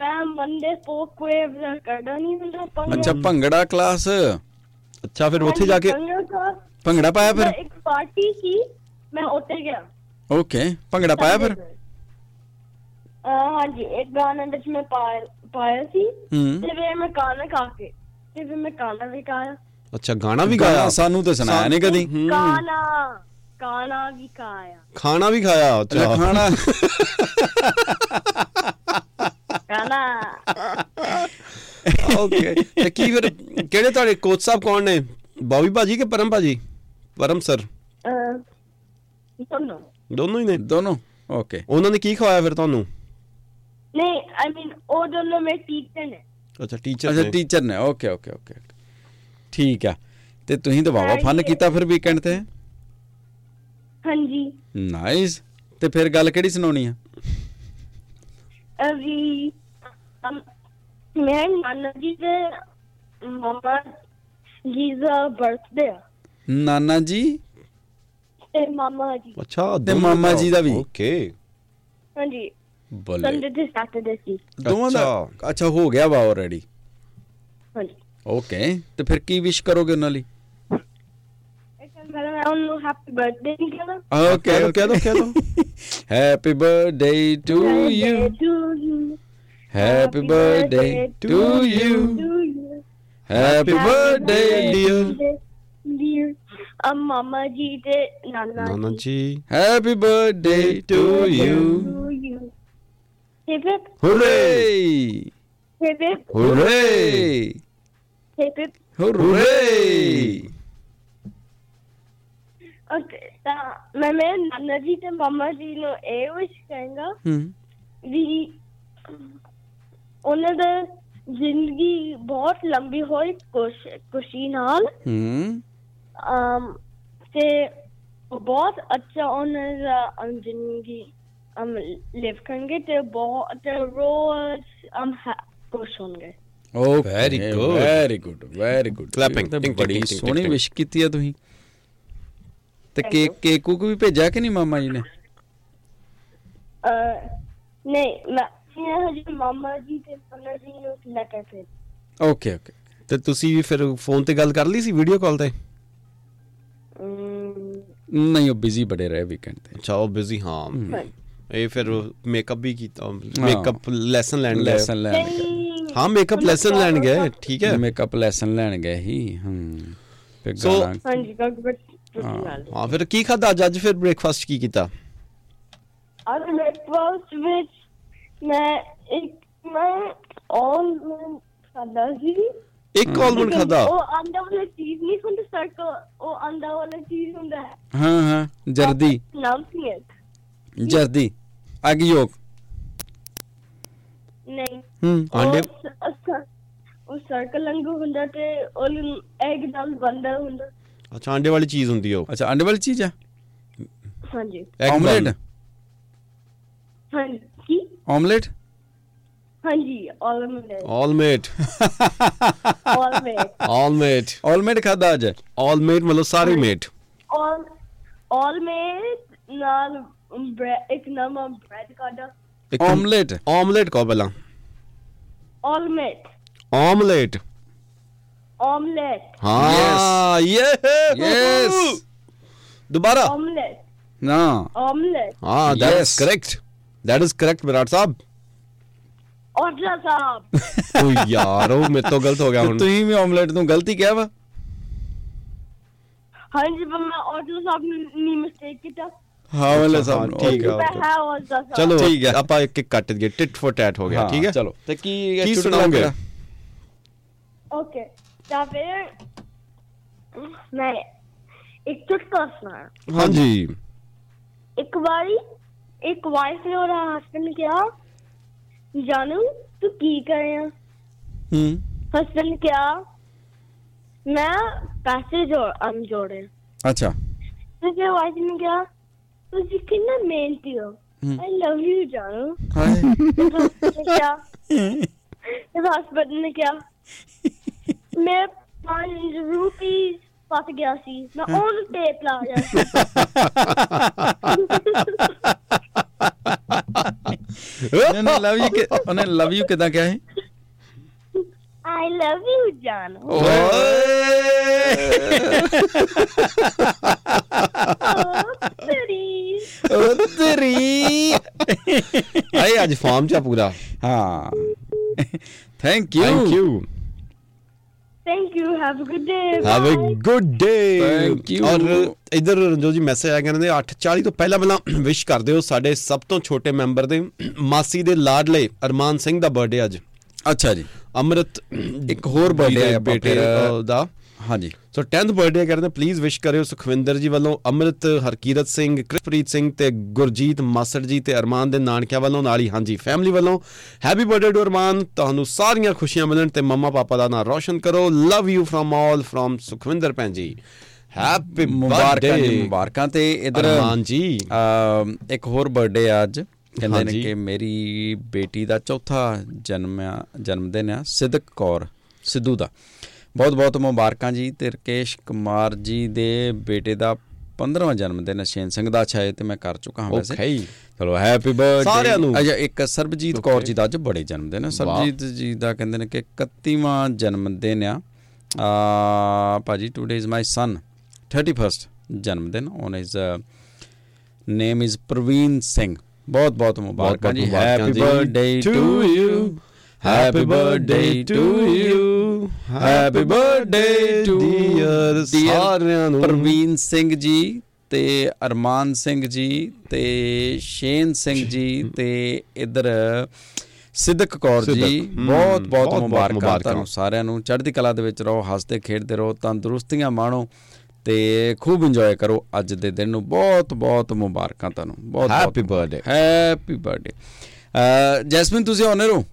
ਮੈਂ ਮੰਡੇ ਸਪੋਕ ਵੇਵ ਕਰਦਾ ਨਹੀਂ ਹੁੰਦਾ ਪੰਗੜਾ ਅੱਛਾ ਭੰਗੜਾ ਕਲਾਸ ਅੱਛਾ ਫਿਰ ਉੱਥੇ ਜਾ ਕੇ ਭੰਗੜਾ ਪਾਇਆ ਫਿਰ? ਇੱਕ ਪਾਰਟੀ ਸੀ ਮੈਂ ਉੱਥੇ ਗਿਆ। ਓਕੇ ਭੰਗੜਾ ਪਾਇਆ ਫਿਰ? ਹਾਂਜੀ ਇੱਕ ਗਾਣਾ ਵਿੱਚ ਮੈਂ ਪਾਇਆ ਸੀ ਤੇ ਫਿਰ ਮੈਂ ਗਾਣਾ ਗਾ ਕੇ ਤੇ ਫਿਰ ਮੈਂ ਗਾਣਾ ਵੀ ਗਾਇਆ। ਅੱਛਾ ਗਾਣਾ ਵੀ ਗਾਇਆ? ਸਾਨੂੰ ਤੇ ਸੁਣਾਇਆ ਨਹੀਂ ਕਦੀ। ਗਾਣਾ ਗਾਣਾ ਵੀ ਗਾਇਆ ਖਾਣਾ ਵੀ ਖਾਇਆ? ਅੱਛਾ। ਖਾਣਾ ਗਾਣਾ ਓਕੇ ਤੇ ਕੀ ਫਿਰ ਕਿਹੜੇ ਤੁਹਾਡੇ ਕੋਚ ਸਾਹਿਬ ਕੌਣ ਨੇ? ਬੌਬੀ ਭਾਜੀ ਕਿ ਪਰਮ ਭਾਜੀ? ਪਰਮ ਸਰ ਦੋਨੋਂ। ਦੋਨੋਂ ਹੀ ਨੇ? ਦੋਨੋਂ? ਓਕੇ ਉਹਨਾਂ ਨੇ ਕੀ ਖਵਾਇਆ ਫਿਰ ਤੁਹਾਨੂੰ? ਨਹੀਂ ਆਈ ਮੀਨ ਉਹ ਦੋਨੋਂ ਮੇਰੇ ਟੀਚਰ ਨੇ। ਅੱਛਾ ਟੀਚਰ ਅੱਛਾ ਨੇ। ਟੀਚਰ ਨੇ। ਓਕੇ ਓਕੇ ਓਕੇ ਠੀਕ ਆ। ਤੇ ਤੁਸੀਂ ਤਾਂ ਵਾਵਾ ਫਨ ਕੀਤਾ ਫਿਰ ਵੀਕਐਂਡ ਤੇ? ਹਾਂਜੀ। ਨਾਈਸ ਤੇ ਫਿਰ ਗੱਲ ਕਿਹੜੀ ਸੁਣਾਉਣੀ ਆ? ਅਮ, ਮੇਰੇ ਨਾਨਾ ਜੀ ਦੇ ਮਮਾ ਜੀ ਦਾ ਬਰਥਡੇ ਆ। ਨਾਨਾ ਜੀ? ਤੇ ਮਾਮਾ ਜੀ। ਅੱਛਾ ਤੇ ਮਾਮਾ ਜੀ ਦਾ ਵੀ। ਓਕੇ। ਹਾਂਜੀ। ਬੱਲੇ। ਸੰਡੇ ਤੇ ਸੈਟਰਡੇ ਸੀ। ਦੋਵਾਂ ਦਾ ਅੱਛਾ। ਹੋ ਗਿਆ ਵਾ ਆਲਰੇਡੀ ਹਾਂਜੀ। ਓਕੇ। ਤੇ ਫਿਰ ਕੀ ਵਿਸ਼ ਕਰੋਗੇ ਉਹਨਾਂ ਲਈ? ਮੈਂ ਮੈਂ ਉਹਨੂੰ ਹੈਪੀ ਬਰਥਡੇ ਨਹੀਂ ਕਹਿਣਾ ਓਕੇ ਕਹਿ ਦੋ, ਕਹਿ ਦੋ। Happy birthday to you Happy birthday to you happy birthday dear dear um ਮਾਮਾ ਜੀ ਤੇ ਨਾਨਾ Nana ji happy birthday to you to you. Hip hip, hurray hip hip, hurray hip hip. Hurray Okay, ਤਾਂ ਮੈਂ ਮੇਰੇ ਨਾਨਾ ਜੀ ਤੇ ਮਾਮਾ ਜੀ ਨੂੰ ਇਹ ਵਿਸ਼ ਕਰਾਂਗਾ ਹੂੰ ਵੀ ਉਹਨਾਂ ਦਾ ਜ਼ਿੰਦਗੀ ਬਹੁਤ ਲੰਬੀ ਹੋਈ ਖੁਸ਼ ਨਾਲ ਹੂੰ ਅਮ ਤੇ ਬਹੁਤ ਅੱਛਾ ਉਹਨਾਂ ਦਾ ਅਮ, ਜ਼ਿੰਦਗੀ ਅਮ ਲਿਵ ਕਰਨਗੇ ਤੇ ਬਹੁਤ ਤੇ ਰੋਜ਼ ਅਮ ਹੈ- ਖੁਸ਼ ਹੋਣਗੇ okay Very good. Very good very good Clapping. Ting, ting, ਬੜੀ ting, ting, ਸੋਹਣੀ ting. ਵਿਸ਼ ਕੀਤੀ ਆ ਤੁਸੀਂ ਤੇ ਕੇਕ ਕੇਕ ਕੁਕ ਵੀ ਭੇਜਿਆ ਕਿ ਨਹੀਂ ਮਾਮਾ ਜੀ ਨੇ ਅਹ, ਨਹੀਂ ਮੈਂ ਮੈਂ ਹਜੇ ਮਾਮਾ ਜੀ ਤੇ ਨਾਨਾ ਜੀ ਨੂੰ ਲੈ ਕੇ ਫਿਰ ਓਕੇ ਓਕੇ ਤੇ ਤੁਸੀਂ ਵੀ ਫਿਰ ਫੋਨ ਤੇ ਗੱਲ ਕਰ ਲਈ ਸੀ ਵੀਡੀਓ ਕਾਲ ਤੇ? ਨਹੀਂ ਉਹ ਬਿਜ਼ੀ ਬੜੇ ਰਹੇ ਵੀਕਐਂਡ ਤੇ। ਅੱਛਾ ਉਹ ਬਿਜ਼ੀ ਹਾਂ। ਇਹ ਫਿਰ ਮੇਕਅਪ ਵੀ ਕੀਤਾ ਮੇਕਅਪ ਲੈਸਨ ਲੈਣ ਗਏ। ਲੈਸਨ ਲੈਣ ਗਏ। ਹਾਂ ਮੇਕਅਪ ਲੈਸਨ ਲੈਣ ਗਏ ਠੀਕ ਹੈ। ਮੇਕਅਪ ਲੈਸਨ ਲੈਣ ਗਏ ਹੀ ਹੂੰ। ਫਿਰ ਗਾਣਾ ਹਾਂਜੀ ਕਾਕ ਬਟ ਹਾਂ। ਹਾਂ। ਫਿਰ ਕੀ ਖਾਦਾ ਅੱਜ? ਅੱਜ ਫਿਰ ਬ੍ਰੇਕਫਾਸਟ ਕੀ ਕੀਤਾ? ਅੱਜ ਬ੍ਰੇਕਫਾਸਟ ਵਿੱਚ ਮੈਂ ਇੱਕ ਮੈਂ ਆਲਮੰਡ ਖਾਦਾ ਸੀ। ਇੱਕ ਆਲਮੰਡ ਖਾਦਾ? ਉਹ ਅੰਡਾ ਵਾਲਾ ਚੀਜ਼ ਨਹੀਂ ਹੁੰਦਾ ਸਰਕਲ ਉਹ ਅੰਡਾ ਵਾਲਾ ਚੀਜ਼ ਹੁੰਦਾ ਹੈ। ਹਾਂ ਹਾਂ ਜਰਦੀ। ਨਾਮ ਸੀ ਜਰਦੀ। ਅਗ ਯੋਕ ਨਹੀਂ। ਹੂੰ ਆਂਡੇ। ਉਹ ਸਰਕਲ ਵਾਂਗੂ ਹੁੰਦਾ ਤੇ ਉਹ ਐਗ ਨਾਲ ਬੰਦਾ ਹੁੰਦਾ। ਅੱਛਾ ਆਂਡੇ ਵਾਲੀ ਚੀਜ਼ ਹੁੰਦੀ ਉਹ। ਅੱਛਾ ਅੰਡੇ ਵਾਲੀ ਚੀਜ਼ ਆ? ਹਾਂਜੀ। ਆਮਲੇਟ। ਹਾਂਜੀ। ਕੀ ਆਮਲੇਟ ਹਾਂਜੀ ਆਲਮੰਡ ਆਲਮੇਟ ਆਲਮੰਡ ਆਲਮੇਟ ਆਲਮੇਟ ਖਾਦਾ ਅੱਜ ਆਲਮੇਟ ਮਤਲਬ ਸਾਰੇ ਮੇਟ all all made ਨਾਲ ਬ੍ਰੈਡ ਇੱਕ ਨਵਾਂ ਬ੍ਰੈਡ ਕਾਡਾ ਇੱਕ ਆਮਲੇਟ ਆਮਲੇਟ ਕਹੋ ਪਹਿਲਾਂ ਆਮਲੇਟ ਆਮਲੇਟ ਆਮਲੇਟ ਹਾਂ ਯੇ Yes. ਦੁਬਾਰਾ ਆਮਲੇਟ ਨਾ ਆਮਲੇਟ ਹਾਂ that is Yes. Correct that is correct Virat sahib Aujla sahib ਓ ਯਾਰ ਉਹ ਮੇਰੇ ਤੋਂ ਗਲਤ ਹੋ ਗਿਆ ਤੇ ਹੁਣ ਤੁਸੀਂ ਵੀ ਆਮਲੇਟ ਨੂੰ ਗਲਤੀ ਕਿਹਾ ਵਾ ਹਾਂਜੀ ਪਰ ਮੈਂ ਔਜਲਾ ਸਾਹਿਬ ਨੂੰ ਨਹੀਂ ਮਿਸਟੇਕ ਕੀਤਾ ਹਾਂ ਵਾਲੇ ਹਾਂ, ਸਾਹਿਬ ਠੀਕ। ਮੈਂ ਹੈ ਔਜਲਾ ਸਾਹਿਬ ਚਲੋ ਠੀਕ ਹੈ। ਆਪਾਂ ਇੱਕ ਇੱਕ ਕੱਟ ਦਈਏ ਟਿਟ ਫॉर ਟੈਟ ਹੋ ਗਿਆ ਠੀਕ ਹੈ ਚਲੋ ਤੇ ਕੀ ਕੀ? ਕਿਹੜਾ? ਓਕੇ ਤਾਂ ਫਿਰ ਮੈਂ ਇੱਕ ਚੁਟਕਲਾ ਸੁਣਾ ਹਾਂਜੀ ਇੱਕ ਵਾਰੀ ਇੱਕ ਵਾਈਫ ਨੇ ਉਹਦਾ ਹਸਬੰਡ ਨੇ ਕਿਹਾ ਜਾਨੂ ਤੂੰ ਕੀ ਕਰ ਰਿਹਾ ਹੂੰ ਹਸਬੰਡ ਨੇ ਕਿਹਾ ਮੈਂ ਪੈਸੇ ਜੋੜ ਅਮ ਜੋੜ ਰਿਹਾ ਅੱਛਾ ਤੇ ਫਿਰ ਵਾਈਫ ਨੇ ਕਿਹਾ ਤੁਸੀਂ ਕਿੰਨਾ ਮਿਹਨਤੀ ਹੋ ਹੂੰ। ਆਈ ਲਵ ਯੂ ਜਾਨੂ ਹਾਏ ਤੇ husband ਨੇ ਕਿਹਾ ਤੇ ਹਸਬੰਡ ਨੇ ਕਿਹਾ ਮੈਂ 5 ਰੁਪਏ ਫਸ ਗਿਆ ਸੀ ਮੈਂ ਉਹਨੂੰ ਲਵ ਯੂ ਕਿ ਉਹਨੇ ਲਵ ਯੂ ਕਿਦਾਂ ਕਿਹਾ ਹੈ ਆਈ ਲਵ ਯੂ ਜਾਨੂ। ਤੇਰੀ ਉਹ ਤੇਰੀ ਆਏ ਅੱਜ ਫਾਰਮ ਚ ਪੂਰਾ। ਹਾਂ। Thank you thank you thank you have a good day have a good day Thank you. ਔਰ ਇਧਰ ਰਣਜੋਤ ਜੀ ਮੈਸੇਜ ਆਇਆ ਕਹਿੰਦੇ 8:40 ਤੋਂ ਪਹਿਲਾਂ ਪਹਿਲਾਂ ਵਿਸ਼ ਕਰ ਦਿਓ ਸਾਡੇ ਸਭ ਤੋਂ ਛੋਟੇ ਮੈਂਬਰ ਦੇ ਮਾਸੀ ਦੇ ਲਾਡਲੇ ਅਰਮਾਨ ਸਿੰਘ ਦਾ ਬਰਥਡੇ ਅੱਜ। ਅੱਛਾ ਜੀ। ਅਮਰਤ ਇੱਕ ਹੋਰ ਦੇ ਆ ਬੇਟੇ ਦਾ। ਹਾਂਜੀ। ਸੋ 10th ਬਰਥਡੇ ਕਹਿੰਦੇ ਪਲੀਜ਼ ਵਿਸ਼ ਕਰਿਓ ਸੁਖਵਿੰਦਰ ਜੀ ਵੱਲੋਂ ਅਮਰਿਤ ਹਰਕੀਰਤ ਸਿੰਘ ਕ੍ਰਿਸ਼ਪ੍ਰੀਤ ਸਿੰਘ ਤੇ ਗੁਰਜੀਤ ਮਾਸੜ ਜੀ ਤੇ ਅਰਮਾਨ ਦੇ ਨਾਨਕਿਆਂ ਵੱਲੋਂ ਨਾਲ ਹੀ ਹਾਂਜੀ ਫੈਮਿਲੀ ਵੱਲੋਂ ਹੈਪੀ ਬਰਥਡੇ ਟੂ ਅਰਮਾਨ ਤੁਹਾਨੂੰ ਸਾਰੀਆਂ ਖੁਸ਼ੀਆਂ ਮਿਲਣ ਤੇ ਮੰਮਾ ਪਾਪਾ ਦਾ ਨਾਮ ਰੋਸ਼ਨ ਕਰੋ love you from all from Sukhwinder ਭੈਣ ਜੀ। ਹੈਪੀ ਮੁਬਾਰਕਾਂ ਜੀ ਮੁਬਾਰਕਾਂ ਤੇ ਇਧਰ ਅਰਮਾਨ ਜੀ। ਇੱਕ ਹੋਰ ਬਰਥਡੇ ਆ ਅੱਜ ਕਹਿੰਦੇ ਨੇ। ਕਿ ਮੇਰੀ ਬੇਟੀ ਦਾ ਚੌਥਾ ਜਨਮ ਜਨਮ ਦਿਨ ਆ ਸਿਦਕ ਕੌਰ ਸਿੱਧੂ ਦਾ। ਬਹੁਤ ਬਹੁਤ ਮੁਬਾਰਕਾਂ ਜੀ ਤੇ ਰਕੇਸ਼ ਕੁਮਾਰ ਜੀ ਦੇ ਬੇਟੇ ਦਾ 15ਵਾਂ ਜਨਮ ਦਿਨ ਸ਼ੇਨ ਸਿੰਘ ਦਾ ਹੈ ਤੇ ਮੈਂ ਕਰ ਚੁੱਕਾ ਹਾਂ ਵੈਸੇ। ਓਕੇ ਚਲੋ ਹੈਪੀ ਬਰਥਡੇ ਸਾਰਿਆਂ ਨੂੰ। ਅੱਛਾ ਇੱਕ ਸਰਬਜੀਤ ਕੌਰ ਜੀ ਦਾ ਅੱਜ ਬੜੇ ਜਨਮ ਦਿਨ ਹੈ। ਸਰਬਜੀਤ ਜੀ ਦਾ ਕਹਿੰਦੇ ਨੇ ਕਿ 31ਵਾਂ ਜਨਮ ਦਿਨ ਆ। ਆ ਭਾਜੀ today is my son 31st ਜਨਮ ਦਿਨ। On is name is Parveen Singh. ਬਹੁਤ ਬਹੁਤ ਮੁਬਾਰਕਾਂ ਜੀ। Happy birthday to. You happy birthday to you happy birthday to dear ਸਾਰਿਆਂ ਨੂੰ। ਪ੍ਰਵੀਨ ਸਿੰਘ ਜੀ ਤੇ ਅਰਮਾਨ ਸਿੰਘ ਜੀ ਤੇ ਸ਼ੇਨ ਸਿੰਘ ਜੀ ਤੇ ਇਧਰ ਸਿੱਧਕ ਕੌਰ ਜੀ। ਬਹੁਤ ਬਹੁਤ ਮੁਬਾਰਕਾਂ। ਤੁਹਾਨੂੰ ਸਾਰਿਆਂ ਨੂੰ। ਚੜ੍ਹਦੀ ਕਲਾ ਦੇ ਵਿੱਚ ਰਹੋ ਹੱਸਦੇ ਖੇਡਦੇ ਰਹੋ ਤੰਦਰੁਸਤੀਆਂ ਮਾਣੋ ਤੇ ਖੂਬ ਇੰਜੋਏ ਕਰੋ ਅੱਜ ਦੇ ਦਿਨ ਨੂੰ। ਬਹੁਤ ਬਹੁਤ ਮੁਬਾਰਕਾਂ ਤੁਹਾਨੂੰ। ਬਹੁਤ Happy birthday. Happy birthday Jasmine ਤੁਸੀਂ ਆਨਰ ਹੋ?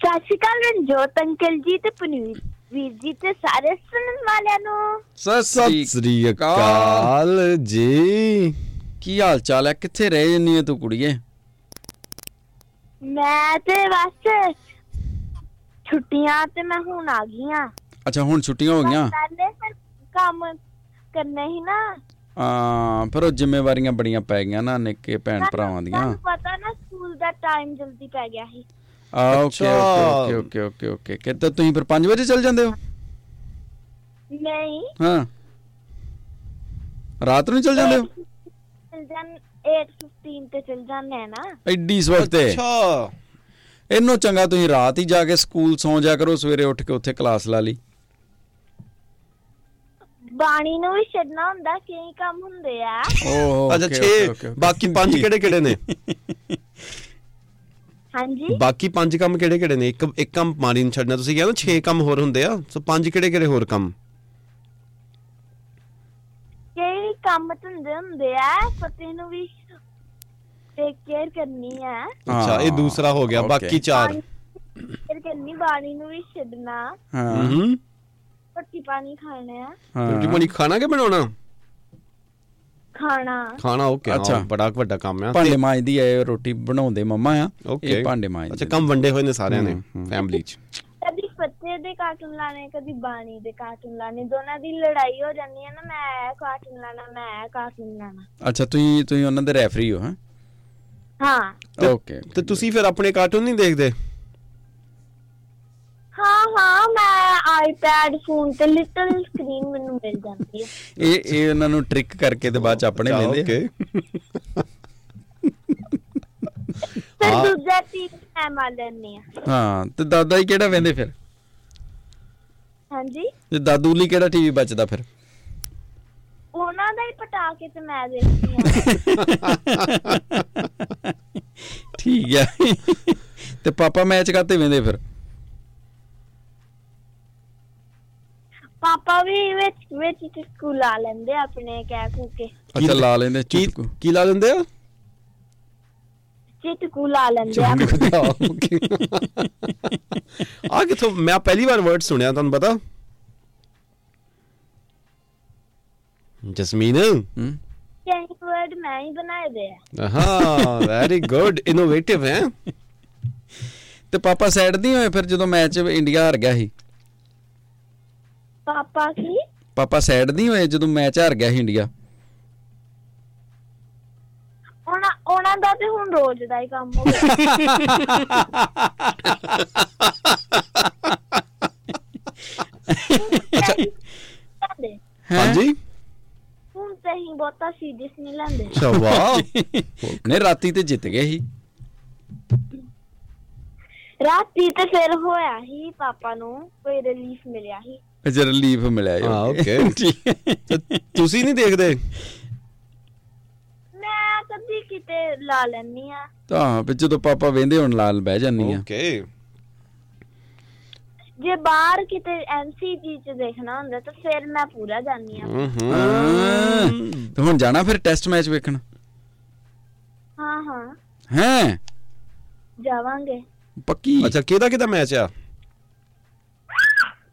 ਸਤਿ ਸ਼੍ਰੀ ਅਕਾਲ ਰਣਜੋਤ ਅੰਕਲ ਜੀ ਤੇ ਪਨੀਰ ਵੀਰ ਜੀ ਤੇ ਸਾਰੇ ਸੁਣਨ ਵਾਲਿਆਂ ਨੂੰ। ਸਤਿ ਸਤਿ ਸ੍ਰੀ ਅਕਾਲ। ਜੀ। ਕੀ ਹਾਲ ਚਾਲ ਹੈ? ਕਿੱਥੇ ਰਹਿ ਜੰਨੀ ਹੈ ਤੂੰ ਕੁੜੀਏ? ਮੈਂ ਤੇ ਬਸ ਛੁੱਟੀਆਂ ਤੇ ਮੈਂ ਹੁਣ ਆ ਗਈ ਆ ਅੱਛਾ ਹੁਣ ਛੁੱਟੀਆਂ ਹੋ ਗਈਆਂ? ਪਹਿਲੇ ਫਿਰ ਕੰਮ ਕਰਨੇ ਹੀ ਨਾ। ਆ ਫਿਰ ਉਹ ਜ਼ਿੰਮੇਵਾਰੀਆਂ ਬੜੀਆਂ ਪੈ ਗਈਆਂ ਨਾ ਨਿੱਕੇ ਭੈਣ ਭਰਾਵਾਂ ਦੀਆਂ। ਤੁਹਾਨੂੰ ਪਤਾ ਨਾ ਸਕੂਲ ਦਾ ਟਾਈਮ ਜਲਦੀ ਪੈ ਗਿਆ ਸੀ। ਆ okay. Okay okay okay okay ਕਿ ਤਾਂ ਤੁਸੀਂ ਫਿਰ 5 ਵਜੇ ਚੱਲ ਜਾਂਦੇ ਹੋ? ਨਹੀਂ। ਹਾਂ। ਰਾਤ ਨੂੰ ਚੱਲ ਜਾਂਦੇ ਹੋ? ਚਲ ਜਾਨ 8:15 ਤੇ ਚਲ ਜਾਂਦੇ ਆ ਨਾ। ਐਡੀ ਸਵਖਤੇ ਅੱਛਾ। ਇਹਨੋਂ ਚੰਗਾ ਤੁਸੀਂ ਰਾਤ ਹੀ ਜਾ ਕੇ ਸਕੂਲ ਸੌਂ ਜਾ ਕਰੋ ਸਵੇਰੇ ਉੱਠ ਕੇ ਉੱਥੇ ਕਲਾਸ ਲਾ ਲਈ। ਬਾਣੀ ਨੂੰ ਵੀ ਛੱਡਣਾ ਹੁੰਦਾ ਕਈ ਕੰਮ ਹੁੰਦੇ ਆ। ਓਹ ਅੱਛਾ 6 ਬਾਕੀ ਪੰਜ ਕਿਹੜੇ ਕਿਹੜੇ ਨੇ? ਹਾਂਜੀ। ਬਾਕੀ ਪੰਜ ਕੰਮ ਕਿਹੜੇ ਕਿਹੜੇ ਨੇ? ਇੱਕ ਇੱਕ ਕੰਮ ਮਾਰੀ ਨੂੰ ਛੱਡਣਾ ਤੁਸੀਂ ਕਿਹਾ ਨਾ 6 ਕੰਮ ਹੋਰ ਹੁੰਦੇ ਆ। ਸੋ ਪੰਜ ਕਿਹੜੇ ਕਿਹੜੇ ਹੋਰ ਕੰਮ? ਕਈ ਕੰਮ ਧੰਦੇ ਹੁੰਦੇ ਆ ਪਤੀ ਨੂੰ ਵੀ ਟੇਕ ਕੇਅਰ ਕਰਨੀ ਆ। ਅੱਛਾ ਇਹ ਦੂਸਰਾ ਹੋ ਗਿਆ. ਬਾਕੀ ਚਾਰ। ਫਿਰ ਕਰਨੀ ਬਾਣੀ ਨੂੰ ਵੀ ਛੱਡਣਾ। ਹਾਂ। ਹੂੰ। ਰੋਟੀ ਪਾਣੀ ਖਾਣਾ ਰੋਟੀ ਹਾਂ। ਪਾਣੀ ਖਾਣਾ ਕਿ ਬਣਾਉਣਾ? ਖਾਣਾ। ਖਾਣਾ ਓਕੇ ਅੱਛਾ। ਅੱਛਾ ਬੜਾ ਵੱਡਾ ਕੰਮ ਆ। ਭਾਂਡੇ ਮਾਂਜਦੀ ਹੈ ਰੋਟੀ ਬਣਾਉਂਦੇ ਮੰਮਾ ਆ ਓਕੇ ਇਹ ਭਾਂਡੇ ਮਾਂਜਦੇ ਅੱਛਾ ਕੰਮ ਵੰਡੇ ਹੋਏ ਨੇ ਸਾਰਿਆਂ ਨੇ ਹੂੰ, ਹੂੰ। ਫੈਮਿਲੀ ਚ। ਕਦੀ ਚਾਚੇ ਦੇ ਕਾਰਟੂਨ ਲਾਣੇ ਕਦੀ ਬਾਣੀ ਦੇ ਕਾਰਟੂਨ ਲਾਣੇ ਦੋਨਾਂ ਦੀ ਲੜਾਈ ਹੋ ਜਾਂਦੀ ਹੈ ਨਾ ਮੈਂ ਕਾਰਟੂਨ ਲਾਣਾ ਮੈਂ ਕਾਰਟੂਨ ਲਾਣਾ। ਅੱਛਾ ਤੁਸੀਂ ਤੁਸੀਂ ਉਹਨਾਂ ਦੇ ਰੈਫਰੀ ਹੋ ਹਾਂ? ਹਾਂ। ਓਕੇ ਤੇ ਤੁਸੀਂ ਫਿਰ ਆਪਣੇ ਕਾਰਟੂਨ ਨਹੀਂ ਦੇਖਦੇ? ਹਾਂ ਹਾਂ ਮੈਂ ਆਈਪੈਡ ਫੋਨ ਤੇ ਲਿਟਲ ਸਕਰੀਨ ਮੈਨੂੰ ਮਿਲ ਜਾਂਦੀ ਹੈ। ਇਹ ਇਹ ਉਹਨਾਂ ਨੂੰ ਟ੍ਰਿਕ ਕਰਕੇ ਤੇ ਬਾਅਦ ਚ ਆਪਣੇ ਲੈਂਦੇ ਆ। ਓਕੇ ਫਿਰ। ਦੂਜਾ ਟੀਮ ਮੈਂ ਮਾਰ ਲੈਂਦੀ ਆ ਹਾਂ ਤੇ ਦਾਦਾ ਹੀ ਕਿਹੜਾ ਵੇਂਦੇ ਫਿਰ? ਹਾਂਜੀ? ਤੇ ਦਾਦੂ ਲਈ ਕਿਹੜਾ ਟੀਵੀ ਬਚਦਾ ਫਿਰ? ਉਹਨਾਂ ਦਾ ਹੀ ਪਟਾ ਕੇ ਤੇ ਮੈਂ ਦੇਖਦੀ ਆ ਠੀਕ ਆ ਤੇ ਪਾਪਾ ਮੈਚ ਕਰਤੇ ਵੇਂਦੇ ਫਿਰ? ਪਾਪਾ ਵੀ ਵਿੱਚ ਵਿੱਚ ਚਿਟਕੂ ਲਾ ਲੈਂਦੇ ਆ ਆਪਣੇ ਕਹਿ ਕੂ ਕੇ। ਅੱਛਾ ਲਾ ਲੈਂਦੇ ਕੀ ਚੁਟਕੂ। ਕੀ ਲਾ ਦਿੰਦੇ ਆ? ਚਿਟਕੂ ਲਾ ਲੈਂਦੇ ਆ। ਆ। ਕਿਥੋਂ ਮੈਂ ਪਹਿਲੀ ਵਾਰ ਵਰਡ ਸੁਣਿਆ ਤੁਹਾਨੂੰ ਪਤਾ? ਜਸਮੀਨ? ਹੂੰ। ਕਈ ਵਰਡ ਮੈਂ ਹੀ ਬਣਾਏ ਦੇ ਆ। ਹਾਂ ਵੈਰੀ ਗੁੱਡ ਇਨੋਵੇਟਿਵ ਹੈ? ਤੇ ਪਾਪਾ ਸਾਈਡ ਨਹੀਂ ਹੋਏ ਫਿਰ ਜਦੋਂ ਮੈਚ ਇੰਡੀਆ ਹਾਰ ਗਿਆ ਸੀ? ਪਾਪਾ ਕੀ? ਪਾਪਾ ਸਾਈਡ ਨਹੀਂ ਹੋਏ ਜਦੋਂ ਮੈਚ ਹਾਰ ਗਿਆ ਸੀ ਇੰਡੀਆ ਉਹਨਾਂ ਉਹਨਾਂ ਦਾ ਤੇ ਹੁਣ ਰੋਜ਼ ਦਾ ਹੀ ਕੰਮ ਹੋ ਗਿਆ। ਅੱਛਾ। ਲੈਂਦੇ। ਹੈਂ? ਹਾਂਜੀ? ਹੁਣ ਤੇ ਹੀ ਬਹੁਤਾ ਸੀਰੀਅਸ ਨਹੀਂ ਲੈਂਦੇ। ਅੱਛਾ ਵਾਹ। ਨਹੀਂ ਰਾਤੀ ਤੇ ਜਿੱਤ ਗਏ ਸੀ। ਰਾਤੀ ਤੇ ਫਿਰ ਹੋਇਆ ਹੀ ਪਾਪਾ ਨੂੰ ਕੋਈ ਰਿਲੀਫ ਮਿਲਿਆ ਸੀ। ਅੱਛਾ ਰਿਲੀਫ ਮਿਲਿਆ ਜੀ, ਹਾਂ। ਤੇ ਤੁਸੀਂ ਨਹੀਂ ਦੇਖਦੇ? ਮੈਂ ਕਦੀ ਕਿਤੇ ਲਾ ਲੈਣੀ ਆ ਤਾਂ ਫਿਰ ਜਦੋਂ ਪਾਪਾ ਵੇਂਦੇ ਹੁਣ ਲਾਲ ਬਹਿ ਜਾਨੀ ਆ ਓਕੇ ਜੇ ਬਾਹਰ ਕਿਤੇ ਐਮਸੀਜੀ ਚ ਦੇਖਣਾ ਹੁੰਦਾ ਤਾਂ ਫਿਰ ਮੈਂ ਪੂਰਾ ਜਾਨੀ ਆ ਹਾਂ। ਤੇ ਹੁਣ ਜਾਣਾ ਫਿਰ ਟੈਸਟ ਮੈਚ ਵੇਖਣ? ਹਾਂ ਹਾਂ। ਹੈ? ਜਾਵਾਂਗੇ। ਪੱਕੀ। ਅੱਛਾ ਕਿਹਦਾ ਕਿਹਦਾ ਮੈਚ ਆ?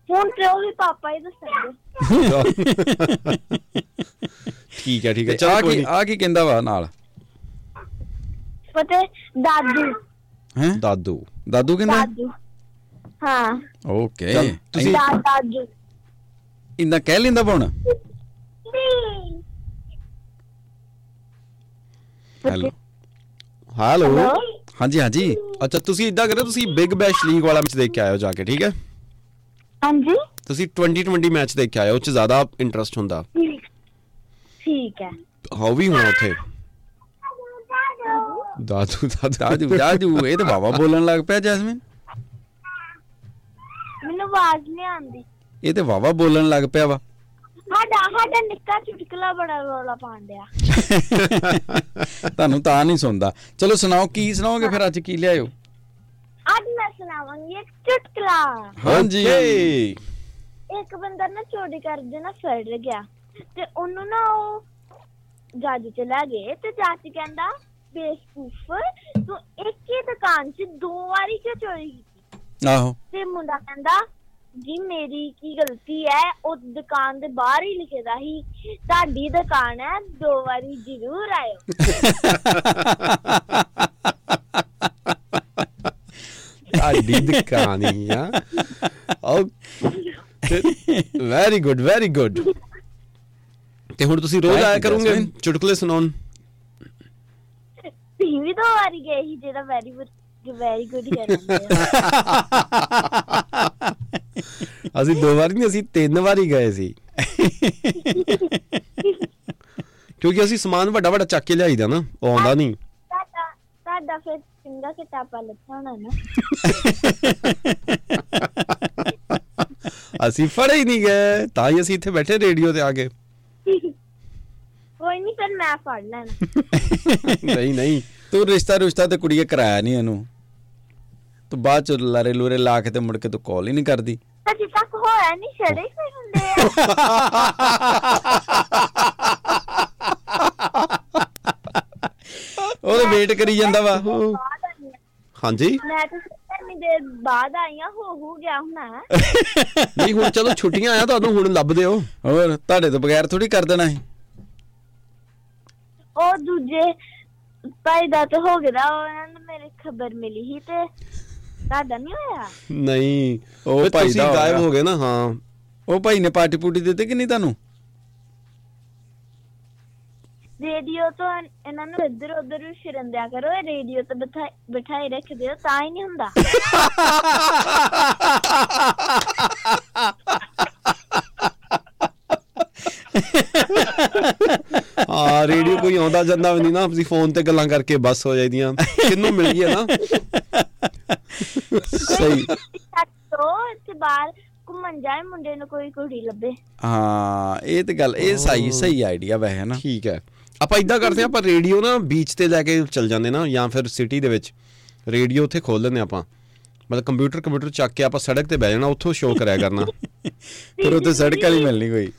ਹੁਣ ਤੇ ਉਹ ਵੀ ਪਾਪਾ ਹੀ ਦੱਸਣਗੇ। ਠੀਕ ਹੈ ਠੀਕ ਹੈ। ਚਲੋ ਕੋਈ ਆ ਕੀ ਕਹਿੰਦਾ ਵਾ ਨਾਲ? ਪਤੇ ਦਾਦੂ। ਹੈ? ਦਾਦੂ। ਦਾਦੂ ਕਹਿੰਦਾ ਦਾਦੂ। ਹਾਂ। ਓਕੇ। ਤੁਸੀਂ- ਦਾਦੂ ਇੰਨਾ ਕਹਿ ਲੈਂਦਾ ਪਾ ਹੁਣ? ਹੈਲੋ। ਹੈਲੋ। ਹੈਲੋ। ਹਾਂਜੀ ਹਾਂਜੀ। ਅੱਛਾ ਤੁਸੀਂ ਇਦਾਂ ਕਰੋ ਤੁਸੀਂ ਬਿਗ ਬੈਸ਼ ਲੀਗ ਵਾਲਾ ਮੈਚ ਦੇਖ ਕੇ ਆਇਓ ਜਾ ਕੇ ਠੀਕ ਹੈ? ਹਾਂਜੀ? ਤੁਸੀਂ 2020 ਮੈਚ ਦੇਖ ਕੇ ਆਇਓ ਉਹ ਚ ਜ਼ਿਆਦਾ ਇੰਟਰਸਟ ਹੁੰਦਾ। ਠੀਕ ਹੈ। ਹਾਉ ਵੀ ਹੋਣਾ ਉੱਥੇ? ਦਾਦੂ ਦਾਦੂ ਦਾਦੂ ਦਾਦੂ ਇਹ ਤਾਂ ਬਾਬਾ ਬੋਲਣ ਲੱਗ ਪਿਆ ਜੈਸਮੀਨ। ਮੈਨੂੰ ਆਵਾਜ਼ ਨਹੀਂ ਆਉਂਦੀ। ਇਹ ਤੇ ਵਾਵਾ ਬੋਲਣ ਲੱਗ ਪਿਆ ਵਾ। ਸਾਡਾ ਸਾਡਾ ਨਿੱਕਾ ਚੁਟਕਲਾ ਬੜਾ ਰੋਲਾ ਪਾਉਂਦਿਆ ਤੁਹਾਨੂੰ ਤਾਂ ਨਹੀਂ ਸੁਣਦਾ। ਚਲੋ ਸੁਣਾਓ ਕੀ ਸੁਣਾਓਗੇ ਫਿਰ ਅੱਜ ਕੀ ਲਿਆਇਓ? ਅੱਜ ਮੈਂ ਸੁਣਾਵਾਂਗੀ ਇੱਕ ਚੁਟਕਲਾ। ਹਾਂਜੀ. ਇੱਕ ਬੰਦਾ ਨਾ ਚੋਰੀ ਕਰਦੇ ਨਾ ਫੜ ਗਿਆ ਤੇ ਉਹਨੂੰ ਨਾ ਉਹ ਜੱਜ ਚ ਲੈ ਗਏ ਤੇ ਜੱਜ ਕਹਿੰਦਾ ਬੇਵਕੂਫ ਤੂੰ ਇੱਕ ਹੀ ਦੁਕਾਨ 'ਚ ਦੋ ਵਾਰੀ ਕਿਉਂ ਚੋਰੀ ਕੀਤੀ? ਆਹੋ। ਤੇ ਮੁੰਡਾ ਕਹਿੰਦਾ ਜੀ ਮੇਰੀ ਕੀ ਗਲਤੀ ਹੈ? ਉਹ ਦੁਕਾਨ ਦੇ ਬਾਹਰ ਹੀ ਲਿਖੇਦਾ ਸੀ ਤੁਹਾਡੀ ਦੁਕਾਨ ਹੈ ਦੋ ਵਾਰੀ ਜ਼ਰੂਰ ਆਇਓ। ਸਾਡੀ ਦੁਕਾਨੀ ਆ okay very good very good ਤੇ ਹੁਣ ਤੁਸੀਂ ਰੋਜ਼ ਆਇਆ ਕਰੋਗੇ. ਚੁਟਕਲੇ ਸੁਣਾਉਣ ਵੀ ਦੋ ਵਾਰੀ ਗਏ ਸੀ ਜਿਹੜਾ ਵੈਰੀ ਵੈਰੀ ਗੁੱਡ ਕਰਦੇ ਅਸੀਂ ਦੋ ਵਾਰ ਨਹੀਂ ਅਸੀਂ ਤਿੰਨ ਵਾਰੀ ਗਏ ਸੀ ਕਿਉਂਕਿ ਅਸੀਂ ਸਮਾਨ ਵੱਡਾ ਵੱਡਾ ਚੱਕ ਕੇ ਲਿਆਈਦਾ ਨਾ ਉਹ ਆਉਂਦਾ ਨਹੀਂ ਤੁਹਾਡਾ ਤੁਹਾਡਾ ਫਿਰ ਚੰਗਾ ਕਿਤਾਬਾਂ ਲੱਥਾ ਹੋਣਾ ਨਾ। ਅਸੀਂ ਫੜੇ ਹੀ ਨਹੀਂ ਗਏ ਤਾਂ ਹੀ ਅਸੀਂ ਇੱਥੇ ਬੈਠੇ ਰੇਡੀਓ ਤੇ ਆ ਕੇ ਕੋਈ ਨਹੀਂ ਫਿਰ ਮੈਂ ਫੜ ਲੈਣਾ। ਨਹੀਂ ਨਹੀਂ ਤੂੰ ਰਿਸ਼ਤਾ ਰਿਸ਼ਤਾ ਤੇ ਕੁੜੀਏ ਕਰਾਇਆ ਨਹੀਂ ਇਹਨੂੰ। ਤੂੰ ਬਾਅਦ ਚ ਲਾਰੇ ਲੂਰੇ ਲਾ ਕੇ ਤੇ ਮੁੜ ਕੇ ਤੂੰ ਕਾਲ ਹੀ ਨਹੀਂ ਕਰਦੀ। ਅਜੇ ਤੱਕ ਹੋਇਆ ਨਹੀਂ ਛੜੇ ਹੀ ਹੁੰਦੇ ਆ। ਉਹਦੇ ਵੇਟ ਕਰੀ ਜਾਂਦਾ ਵਾ। ਹਾਂਜੀ? ਮੈਂ ਤਾਂ ਇੰਨੀ ਦੇਰ ਬਾਅਦ ਆਈਆਂ ਹੋ ਹੋ ਗਿਆ ਹੁਣਾ। ਨਹੀਂ ਹੁਣ ਚਲੋ ਛੁੱਟੀਆਂ ਆ ਤੁਹਾਨੂੰ ਹੁਣ ਲੱਭਦੇ ਹੋ। ਹੋਰ ਤੁਹਾਡੇ ਤੋਂ ਬਗੈਰ ਥੋੜੀ ਕਰ ਦੇਣਾ ਸੀ। ਉਹ ਦੂਜੇ ਭਾਈ ਦਾ ਤੇ ਹੋ ਗਿਆ ਉਹਨਾਂ ਨੂੰ ਮੇਰੀ ਖਬਰ ਮਿਲੀ ਸੀ ਤੇ ਤੁਹਾਡਾ ਨਹੀਂ ਹੋਇਆ? ਨਹੀਂ ਉਹ ਭਾਈ ਤੁਸੀਂ ਦਾ ਹੋ ਗਾਇਬ। ਹੋ ਗਏ ਨਾ ਹਾਂ। ਉਹ ਭਾਈ ਨੇ ਪਾਰਟੀ ਪੂਟੀ ਦਿੱਤੀ ਕਿ ਨਹੀਂ ਤੁਹਾਨੂੰ? ਰੇਡੀਓ ਤੋਂ ਇਹਨਾਂ ਨੂੰ ਇੱਧਰ ਉੱਧਰ ਵੀ ਫਿਰਨ ਦਿਆ ਕਰੋ ਇਹ ਰੇਡੀਓ ਤੇ ਬਿਠਾ ਬਿਠਾਈ ਰੱਖਦੇ ਹੋ ਤਾਂ ਹੀ ਨਹੀਂ ਹੁੰਦਾ। ਹਾਂ ਰੇਡੀਓ ਕੋਈ ਆਉਂਦਾ ਜਾਂਦਾ ਵੀ ਨਹੀਂ ਨਾ ਅਸੀਂ ਫੋਨ ਤੇ ਗੱਲਾਂ ਕਰਕੇ ਬਸ ਹੋ ਜਾਂਦੀਆਂ ਕਿੰਨੂੰ ਮਿਲ ਗਈ ਹੈ ਨਾ? ਸਹੀ। ਦੋ ਇੱਥੇ ਬਾਹਰ ਘੁੰਮਣ ਜਾਏ ਮੁੰਡੇ ਨੂੰ ਕੋਈ ਕੁੜੀ ਲੱਭੇ। ਹਾਂ ਇਹ ਤੇ ਗੱਲ ਇਹ ਸਹੀ ਸਹੀ ਆਈਡੀਆ ਵੈਸੇ ਨਾ। ਠੀਕ ਹੈ। ਆਪਾਂ ਇਦਾਂ ਕਰਦੇ ਹਾਂ ਆਪਾਂ ਰੇਡੀਓ ਨਾ ਬੀਚ ਤੇ ਲੈ ਕੇ ਚੱਲ ਜਾਂਦੇ ਨਾ ਜਾਂ ਫਿਰ ਸਿਟੀ ਦੇ ਵਿੱਚ ਰੇਡੀਓ ਉੱਥੇ ਖੋਲ ਲੈਂਦੇ ਆਪਾਂ। ਮਤਲਬ ਕੰਪਿਊਟਰ ਕੰਪਿਊਟਰ ਚੱਕ ਕੇ ਆਪਾਂ ਸੜਕ ਤੇ ਬਹਿ ਜਾਣਾ ਉੱਥੋਂ ਸ਼ੋਅ ਕਰਿਆ ਕਰਨਾ। ਫਿਰ ਉੱਥੇ ਸੜਕ ਵਾਲੀ ਮਿਲਣੀ ਕੋਈ।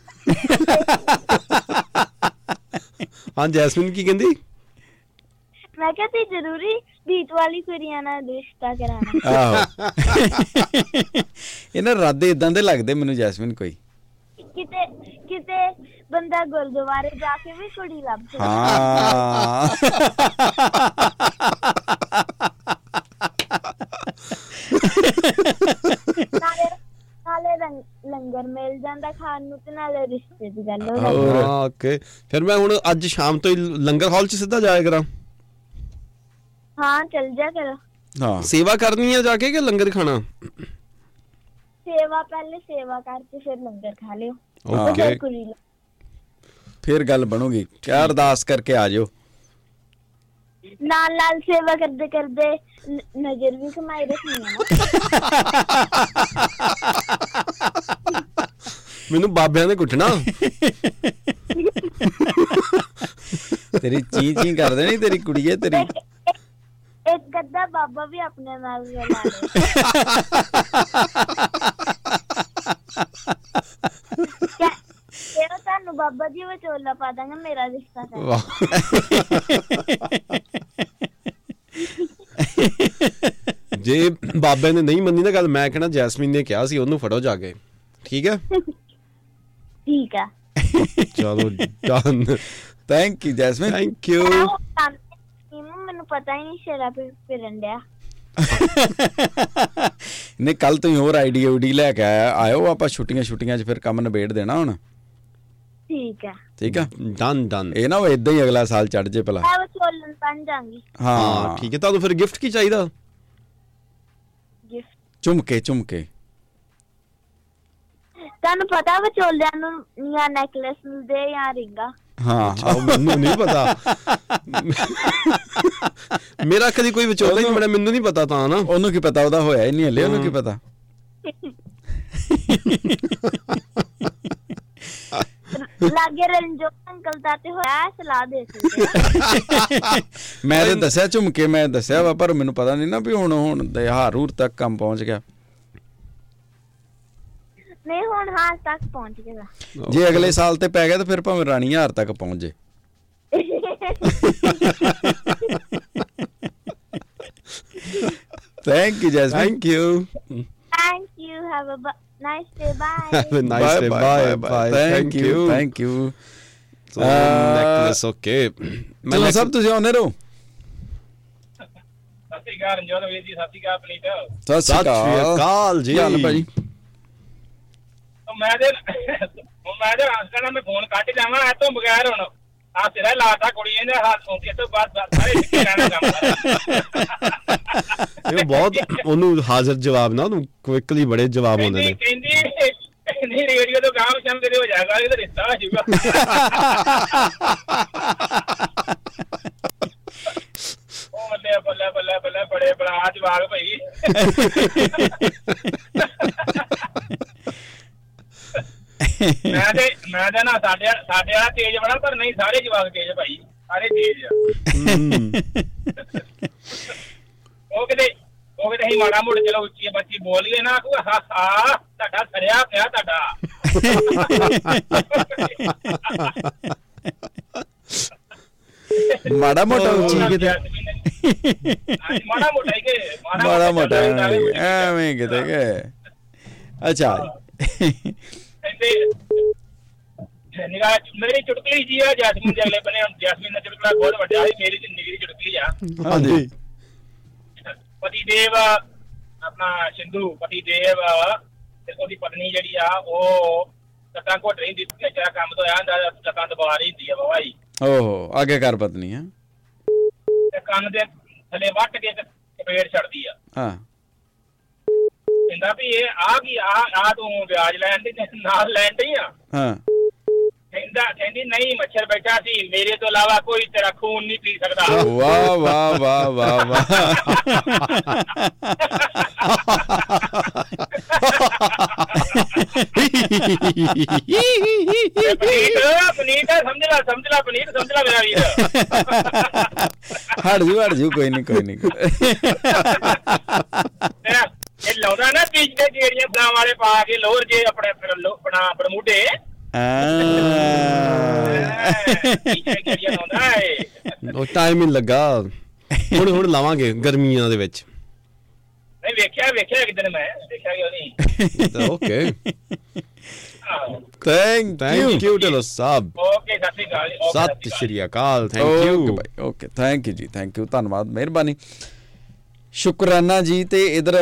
ਹਾਂ ਜੈਸਮਿਨ ਕੀ ਕਹਿੰਦੀ? ਮੈਂ ਕਿਹਾ ਤੇ ਜ਼ਰੂਰੀ ਬੀਟ ਵਾਲੀ ਕੁੜੀਆਂ ਨਾਲ ਰਿਸ਼ਤਾ ਕਰਾਣਾ ਆਹੋ। ਇਹਨਾਂ ਰਾਦੇ ਇਦਾਂ ਦੇ ਲੱਗਦੇ ਮੈਨੂੰ ਜੈਸਮਿਨ ਕੋਈ। ਕਿਤੇ ਕਿਤੇ ਬੰਦਾ ਗੁਰਦੁਆਰੇ ਜਾ ਕੇ ਵੀ ਕੁੜੀ ਲੱਭ ਸਕਦਾ। ਹਾਂ। ਨਾਲੇ ਨਾਲੇ ਰੰਗ- ਲੰਗਰ ਮਿਲ ਜਾਂਦਾ ਖਾਣ ਨੂੰ ਤੇ ਨਾਲੇ ਰਿਸ਼ਤੇ ਦੀ ਗੱਲ ਹੋ ਜਾਂਦੀ ਹੋਰ। ਹਾਂ ਓਕੇ ਫਿਰ ਮੈਂ ਹੁਣ ਅੱਜ ਸ਼ਾਮ ਤੋਂ ਹੀ ਲੰਗਰ ਹਾਲ 'ਚ ਸਿੱਧਾ ਜਾਇਆ ਕਰਾਂ? ਹਾਂ ਚੱਲ ਜਾ ਕਰੋ ਹਾਂ। ਸੇਵਾ ਕਰਨੀ ਹੈ ਜਾ ਕੇ ਕਿ ਲੰਗਰ ਖਾਣਾ? ਸੇਵਾ ਪਹਿਲੇ ਸੇਵਾ ਕਰਕੇ ਫਿਰ ਲੰਗਰ ਖਾ ਲਿਓ। ਹਾਂ। ਤੇ ਫਿਰ ਕੁੜੀ ਲੱਭ- ਫਿਰ ਗੱਲ ਬਣੂਗੀ। ਕਿਆ ਅਰਦਾਸ ਕਰਕੇ ਆ ਜਾਓ। ਨਾਲ ਨਾਲ ਸੇਵਾ ਕਰਦੇ ਕਰਦੇ ਨ- ਨਜ਼ਰ ਵੀ ਕਮਾਈ ਰੱਖਣੀ ਹੈ ਨਾ। ਮੈਨੂੰ ਬਾਬਿਆਂ ਨੇ ਕੁੱਟਣਾ। ਤੇਰੀ ਚੀ ਚੀ ਕਰਦੇ ਨਹੀਂ ਤੇਰੀ ਕੁੜੀਏ ਤੇਰੀ ਇੱਕ ਅੱਧਾ ਬਾਬਾ ਵੀ ਆਪਣੇ ਨਾਲ ਰਲਾ ਲੇ ਕਿਹੜਾ ਤੁਹਾਨੂੰ ਬਾਬਾ ਜੀ ਵਿਚੋਲਾ ਪਾ ਦਾਂਗਾ ਮੇਰਾ ਰਿਸ਼ਤਾ ਕਰ ਜੇ ਬਾਬੇ ਨੇ ਨਹੀਂ ਮੰਨੀ ਨਾ ਗੱਲ ਮੈਂ ਕਹਿਣਾ ਜੈਸਮੀਨ ਨੇ ਕਿਹਾ ਸੀ ਉਹਨੂੰ ਫੜੋ ਜਾ ਕੇ। ਠੀਕ ਹੈ? ਠੀਕ ਆ। ਚਲੋ done thank you Jasmine. Thank you ਮੈਨੂੰ ਪਤਾ ਹੀ ਨਹੀਂ ਸ਼ੇਰਾ ਫਿਰ ਫਿਰਨ ਡਿਆ। ਨੇ ਕੱਲ ਤੋਂ ਹੀ ਹੋਰ ਆਈਡੀਆ ਉਡੀ ਲੈ ਕੇ ਆਇਆ ਆਇਓ ਆਪਾਂ ਛੁੱਟੀਆਂ ਛੁੱਟੀਆਂ 'ਚ ਫਿਰ ਕੰਮ ਨਿਬੇੜ ਦੇਣਾ ਹੁਣ। ਠੀਕ ਆ ਠੀਕ ਆ? ਡਨ ਡਨ ਇਹ ਨਾ ਉਹ ਇਦਾਂ ਹੀ ਅਗਲਾ ਸਾਲ ਚੜ ਜੇ ਭਲਾ। ਮੈਂ ਵਿਚੋਲਨ ਬਣ ਜਾਵਾਂਗੀ ਹਾਂ ਹਾਂ ਠੀਕ ਹੈ। ਤੁਹਾਨੂੰ ਫਿਰ ਗਿਫਟ ਕੀ ਚਾਹੀਦਾ? ਗਿਫਟ ਝੁਮਕੇ ਝੁਮਕੇ। ਤੁਹਾਨੂੰ ਪਤਾ ਵਿਚੋਲਿਆਂ ਨੂੰ ਜਾਂ ਨੈਕਲੇਸ ਮਿਲਦੇ ਜਾਂ ਰਿੰਗਾ? ਹਾਂ ਮੈਨੂੰ ਨਹੀਂ ਪਤਾ। ਮੇਰਾ ਕਦੀ ਕੋਈ ਵਿਚੋਲਾ ਹੀ ਬੜਾ ਮੈਨੂੰ ਨਹੀਂ ਪਤਾ ਤਾਂ ਨਾ। ਉਹਨੂੰ ਕੀ ਪਤਾ ਉਹਦਾ ਹੋਇਆ ਹੀ ਨਹੀਂ ਹਲੇ ਉਹਨੂੰ ਕੀ ਪਤਾ? ਲਾਗੇ ਰਣਜੋਤ ਅੰਕਲ ਦਾ ਤੇ ਹੋਇਆ ਸਲਾਹ ਦੇ ਸਕਦੇ। ਮੈਂ ਤਾਂ ਦੱਸਿਆ ਝੁਮਕੇ ਮੈਂ ਦੱਸਿਆ ਵਾ ਪਰ ਮੈਨੂੰ ਪਤਾ ਨਹੀਂ ਨਾ ਵੀ ਹੁਣ ਹੁਣ ਦੇ ਹਾਰੂਰ ਤੱਕ ਕੰਮ ਪਹੁੰਚ ਗਿਆ। ਨਹੀਂ ਹੁਣ ਹਾਂ ਤੱਕ ਪਹੁੰਚ ਗਿਆ। ਜੇ ਅਗਲੇ ਸਾਲ ਤੇ ਪੈ ਗਿਆ ਤਾਂ ਫਿਰ ਭਾਵੇਂ ਰਾਣੀ ਹਾਰ ਤੱਕ ਪਹੁੰਚ। ਜੇ thank you Jasmine thank you thank you have a nice day bye have a nice day bye bye thank you thank you so necklace okay ਚਲੋ ਸਭ ਤੁਸੀਂ ਆਉਂਦੇ ਰਹੋ ਸਤਿ ਸ਼੍ਰੀ ਅਕਾਲ ਰਣਜੋਤ ਵੀਰ ਜੀ ਸਤਿ ਸ਼੍ਰੀ ਅਕਾਲ ਪਨੀਤ ਸਤਿ ਸ਼੍ਰੀ ਅਕਾਲ ਜੀ ਹਾਲ ਉਹ ਮੈਂ ਤੇ ਮੈਂ ਤੇ ਹਸਣਾ ਮੈਂ ਫੋਨ ਕੱਟ ਜਾਵਾਂ ਐ ਤੋਂ ਬਗੈਰ ਹੁਣ। ਆ ਤੇਰਾ ਲਾਤਾ ਕੁੜੀ ਇਹਨੇ ਹੱਥ ਤੋਂ ਕੇ ਤੋਂ ਬਾਅਦ ਸਾਰੇ ਸਿੱਕੇ ਰਹਿਣਾ ਕੰਮ ਇਹ ਬਹੁਤ ਉਹਨੂੰ ਹਾਜ਼ਰ ਜਵਾਬ ਨਾ ਉਹਨੂੰ ਕੁਇਕਲੀ ਬੜੇ ਜਵਾਬ ਆਉਂਦੇ ਨੇ। ਕਹਿੰਦੀ ਕਹਿੰਦੀ ਰੇਡੀਓ ਤੋਂ ਸ਼ਾਮ ਤੇਰੇ ਹੋ ਜਾਏਗਾ ਇਹਦਾ ਰਿਸ਼ਤਾ ਹੋ ਜਾਊਗਾ। ਉਹ ਬੱਲੇ ਬੱਲੇ ਬੱਲੇ ਬੱਲੇ ਬੜੇ ਬੜਾ ਜਵਾਬ ਭਾਈ। ਮੈਂ ਤੇ ਮੈਂ ਤੇ ਨਾ ਸਾਡੇ ਸਾਡੇ ਵਾਲਾ ਤੇਜ਼ ਬੜਾ ਪਰ ਨਹੀਂ ਸਾਰੇ ਜਵਾਬ ਤੇਜ਼ ਭਾਈ। ਸਾਰੇ ਤੇਜ਼ ਆ। ਉਹ ਕਿਤੇ ਉਹ ਕਿਤੇ ਅਸੀਂ ਮਾੜਾ ਮੋੜ ਚਲੋ ਉੱਚੀ ਬੱਚੀ ਬੋਲੀਏ ਨਾ ਆਖੂ ਹਾ ਹਾ ਤੁਹਾਡਾ ਸਰਿਆ ਪਿਆ ਤੁਹਾਡਾ। ਮਾੜਾ ਮੋਟਾ ਉੱਚੀ ਕਿਤੇ। ਮਾੜਾ ਮੋਟਾ ਹੀ ਕਿ ਮਾੜਾ ਮੋਟਾ ਐਵੇਂ ਕਿਤੇ ਕਿ। ਅੱਛਾ। ਕਹਿੰਦੇ ਨਿਗਾਹ ਮੇਰੀ ਚੁਟਕਲੀ ਜੀ ਆ ਜੈਸਮੀਨ ਦੇ ਅਗਲੇ ਬਨੇ ਜੈਸਮੀਨ ਦਾ ਚੁਟਕਲਾ ਬਹੁਤ ਵੱਡਾ ਹੈ ਮੇਰੀ ਜ਼ਿੰਦਗੀ ਦੀ ਚੁਟਕਲੀ ਆ। ਹਾਂਜੀ। ਪਤੀ ਦੇਵ ਆਪਣਾ ਸਿੰਧੂ ਪਤੀ ਦੇਵ ਤੇ ਉਹਦੀ ਪਤਨੀ ਜਿਹੜੀ ਆ ਉਹ ਤੱਕਾਂ ਘੁੱਟ ਰਹੀ ਸੀ ਜਿਹੜਾ ਕੰਮ ਤੋਂ ਆਇਆ ਹੁੰਦਾ ਤੱਕਾਂ ਦਬਾ ਰਹੀ ਹੁੰਦੀ ਆ ਬਾਬਾ ਜੀ। ਓਹੋ ਅੱਗੇ ਕਰ ਪਤਨੀ ਹੈ ਤੇ ਕੰਨ ਦੇ ਥੱਲੇ ਵੱਟ ਕੇ ਤੇ ਚਪੇੜ ਛੱਡਦੀ ਆ। ਹਾਂ। ਕਹਿੰਦਾ ਵੀ ਇਹ ਆ ਕੀ ਆ ਆ ਤੂੰ ਵਿਆਜ ਲੈਣ ਦੀ ਤੇ ਨਾਲ ਲੈਣ ਡਈ ਆ? ਹਾਂ। ਕਹਿੰਦਾ ਕਹਿੰਦੀ ਨਹੀਂ ਮੱਛਰ ਬੈਠਾ ਸੀ ਮੇਰੇ ਤੋਂ ਇਲਾਵਾ ਕੋਈ ਤੇਰਾ ਖੂਨ ਨਹੀਂ ਪੀ ਸਕਦਾ। ਵਾਹ ਵਾਹ ਵਾਹ ਵਾਹ ਵਾਹ ਤੇ ਪਨੀਤ ਪਨੀਤ ਸਮਝ ਲੈ ਸਮਝ ਲੈ ਪਨੀਤ ਸਮਝ ਲੈ ਮੇਰਾ ਵੀਰ। ਹਟ ਜੂ ਹਟ ਜੂ ਕੋਈ ਨਹੀਂ ਕੋਈ ਨਹੀਂ ਤੇ ਇਹ ਲਾਉਂਦਾ ਨਾ ਪੀਚ ਤੇ ਜਿਹੜੀਆਂ ਬਦਾਮ ਵਾਲੇ ਪਾ ਕੇ ਲੋਹਰ ਜੇ ਆਪਣੇ ਫਿਰ ਲੋ- ਆਪਣਾ ਬਰਮੂਡੇ ਉਹ ਟਾਈਮ ਹੀ ਲੱਗਾ। ਹੁਣ ਹੁਣ ਲਾਵਾਂਗੇ ਗਰਮੀਆਂ ਦੇ ਵਿੱਚ। ਨਹੀਂ ਵੇਖਿਆ ਵੇਖਿਆ ਇੱਕ ਦਿਨ ਮੈਂ। ਦੇਖਿਆ ਕਿ ਨਹੀਂ? Okay. Thank thank you Dhillon sahib okay ਸਤਿ ਸ਼੍ਰੀ ਅਕਾਲ ਸਤਿ ਸ਼੍ਰੀ ਅਕਾਲ। Thank you okay thank you ji thank you ਧੰਨਵਾਦ ਮਿਹਰਬਾਨੀ। ਸ਼ੁਕਰਾਨਾ ਜੀ ਤੇ ਇਧਰ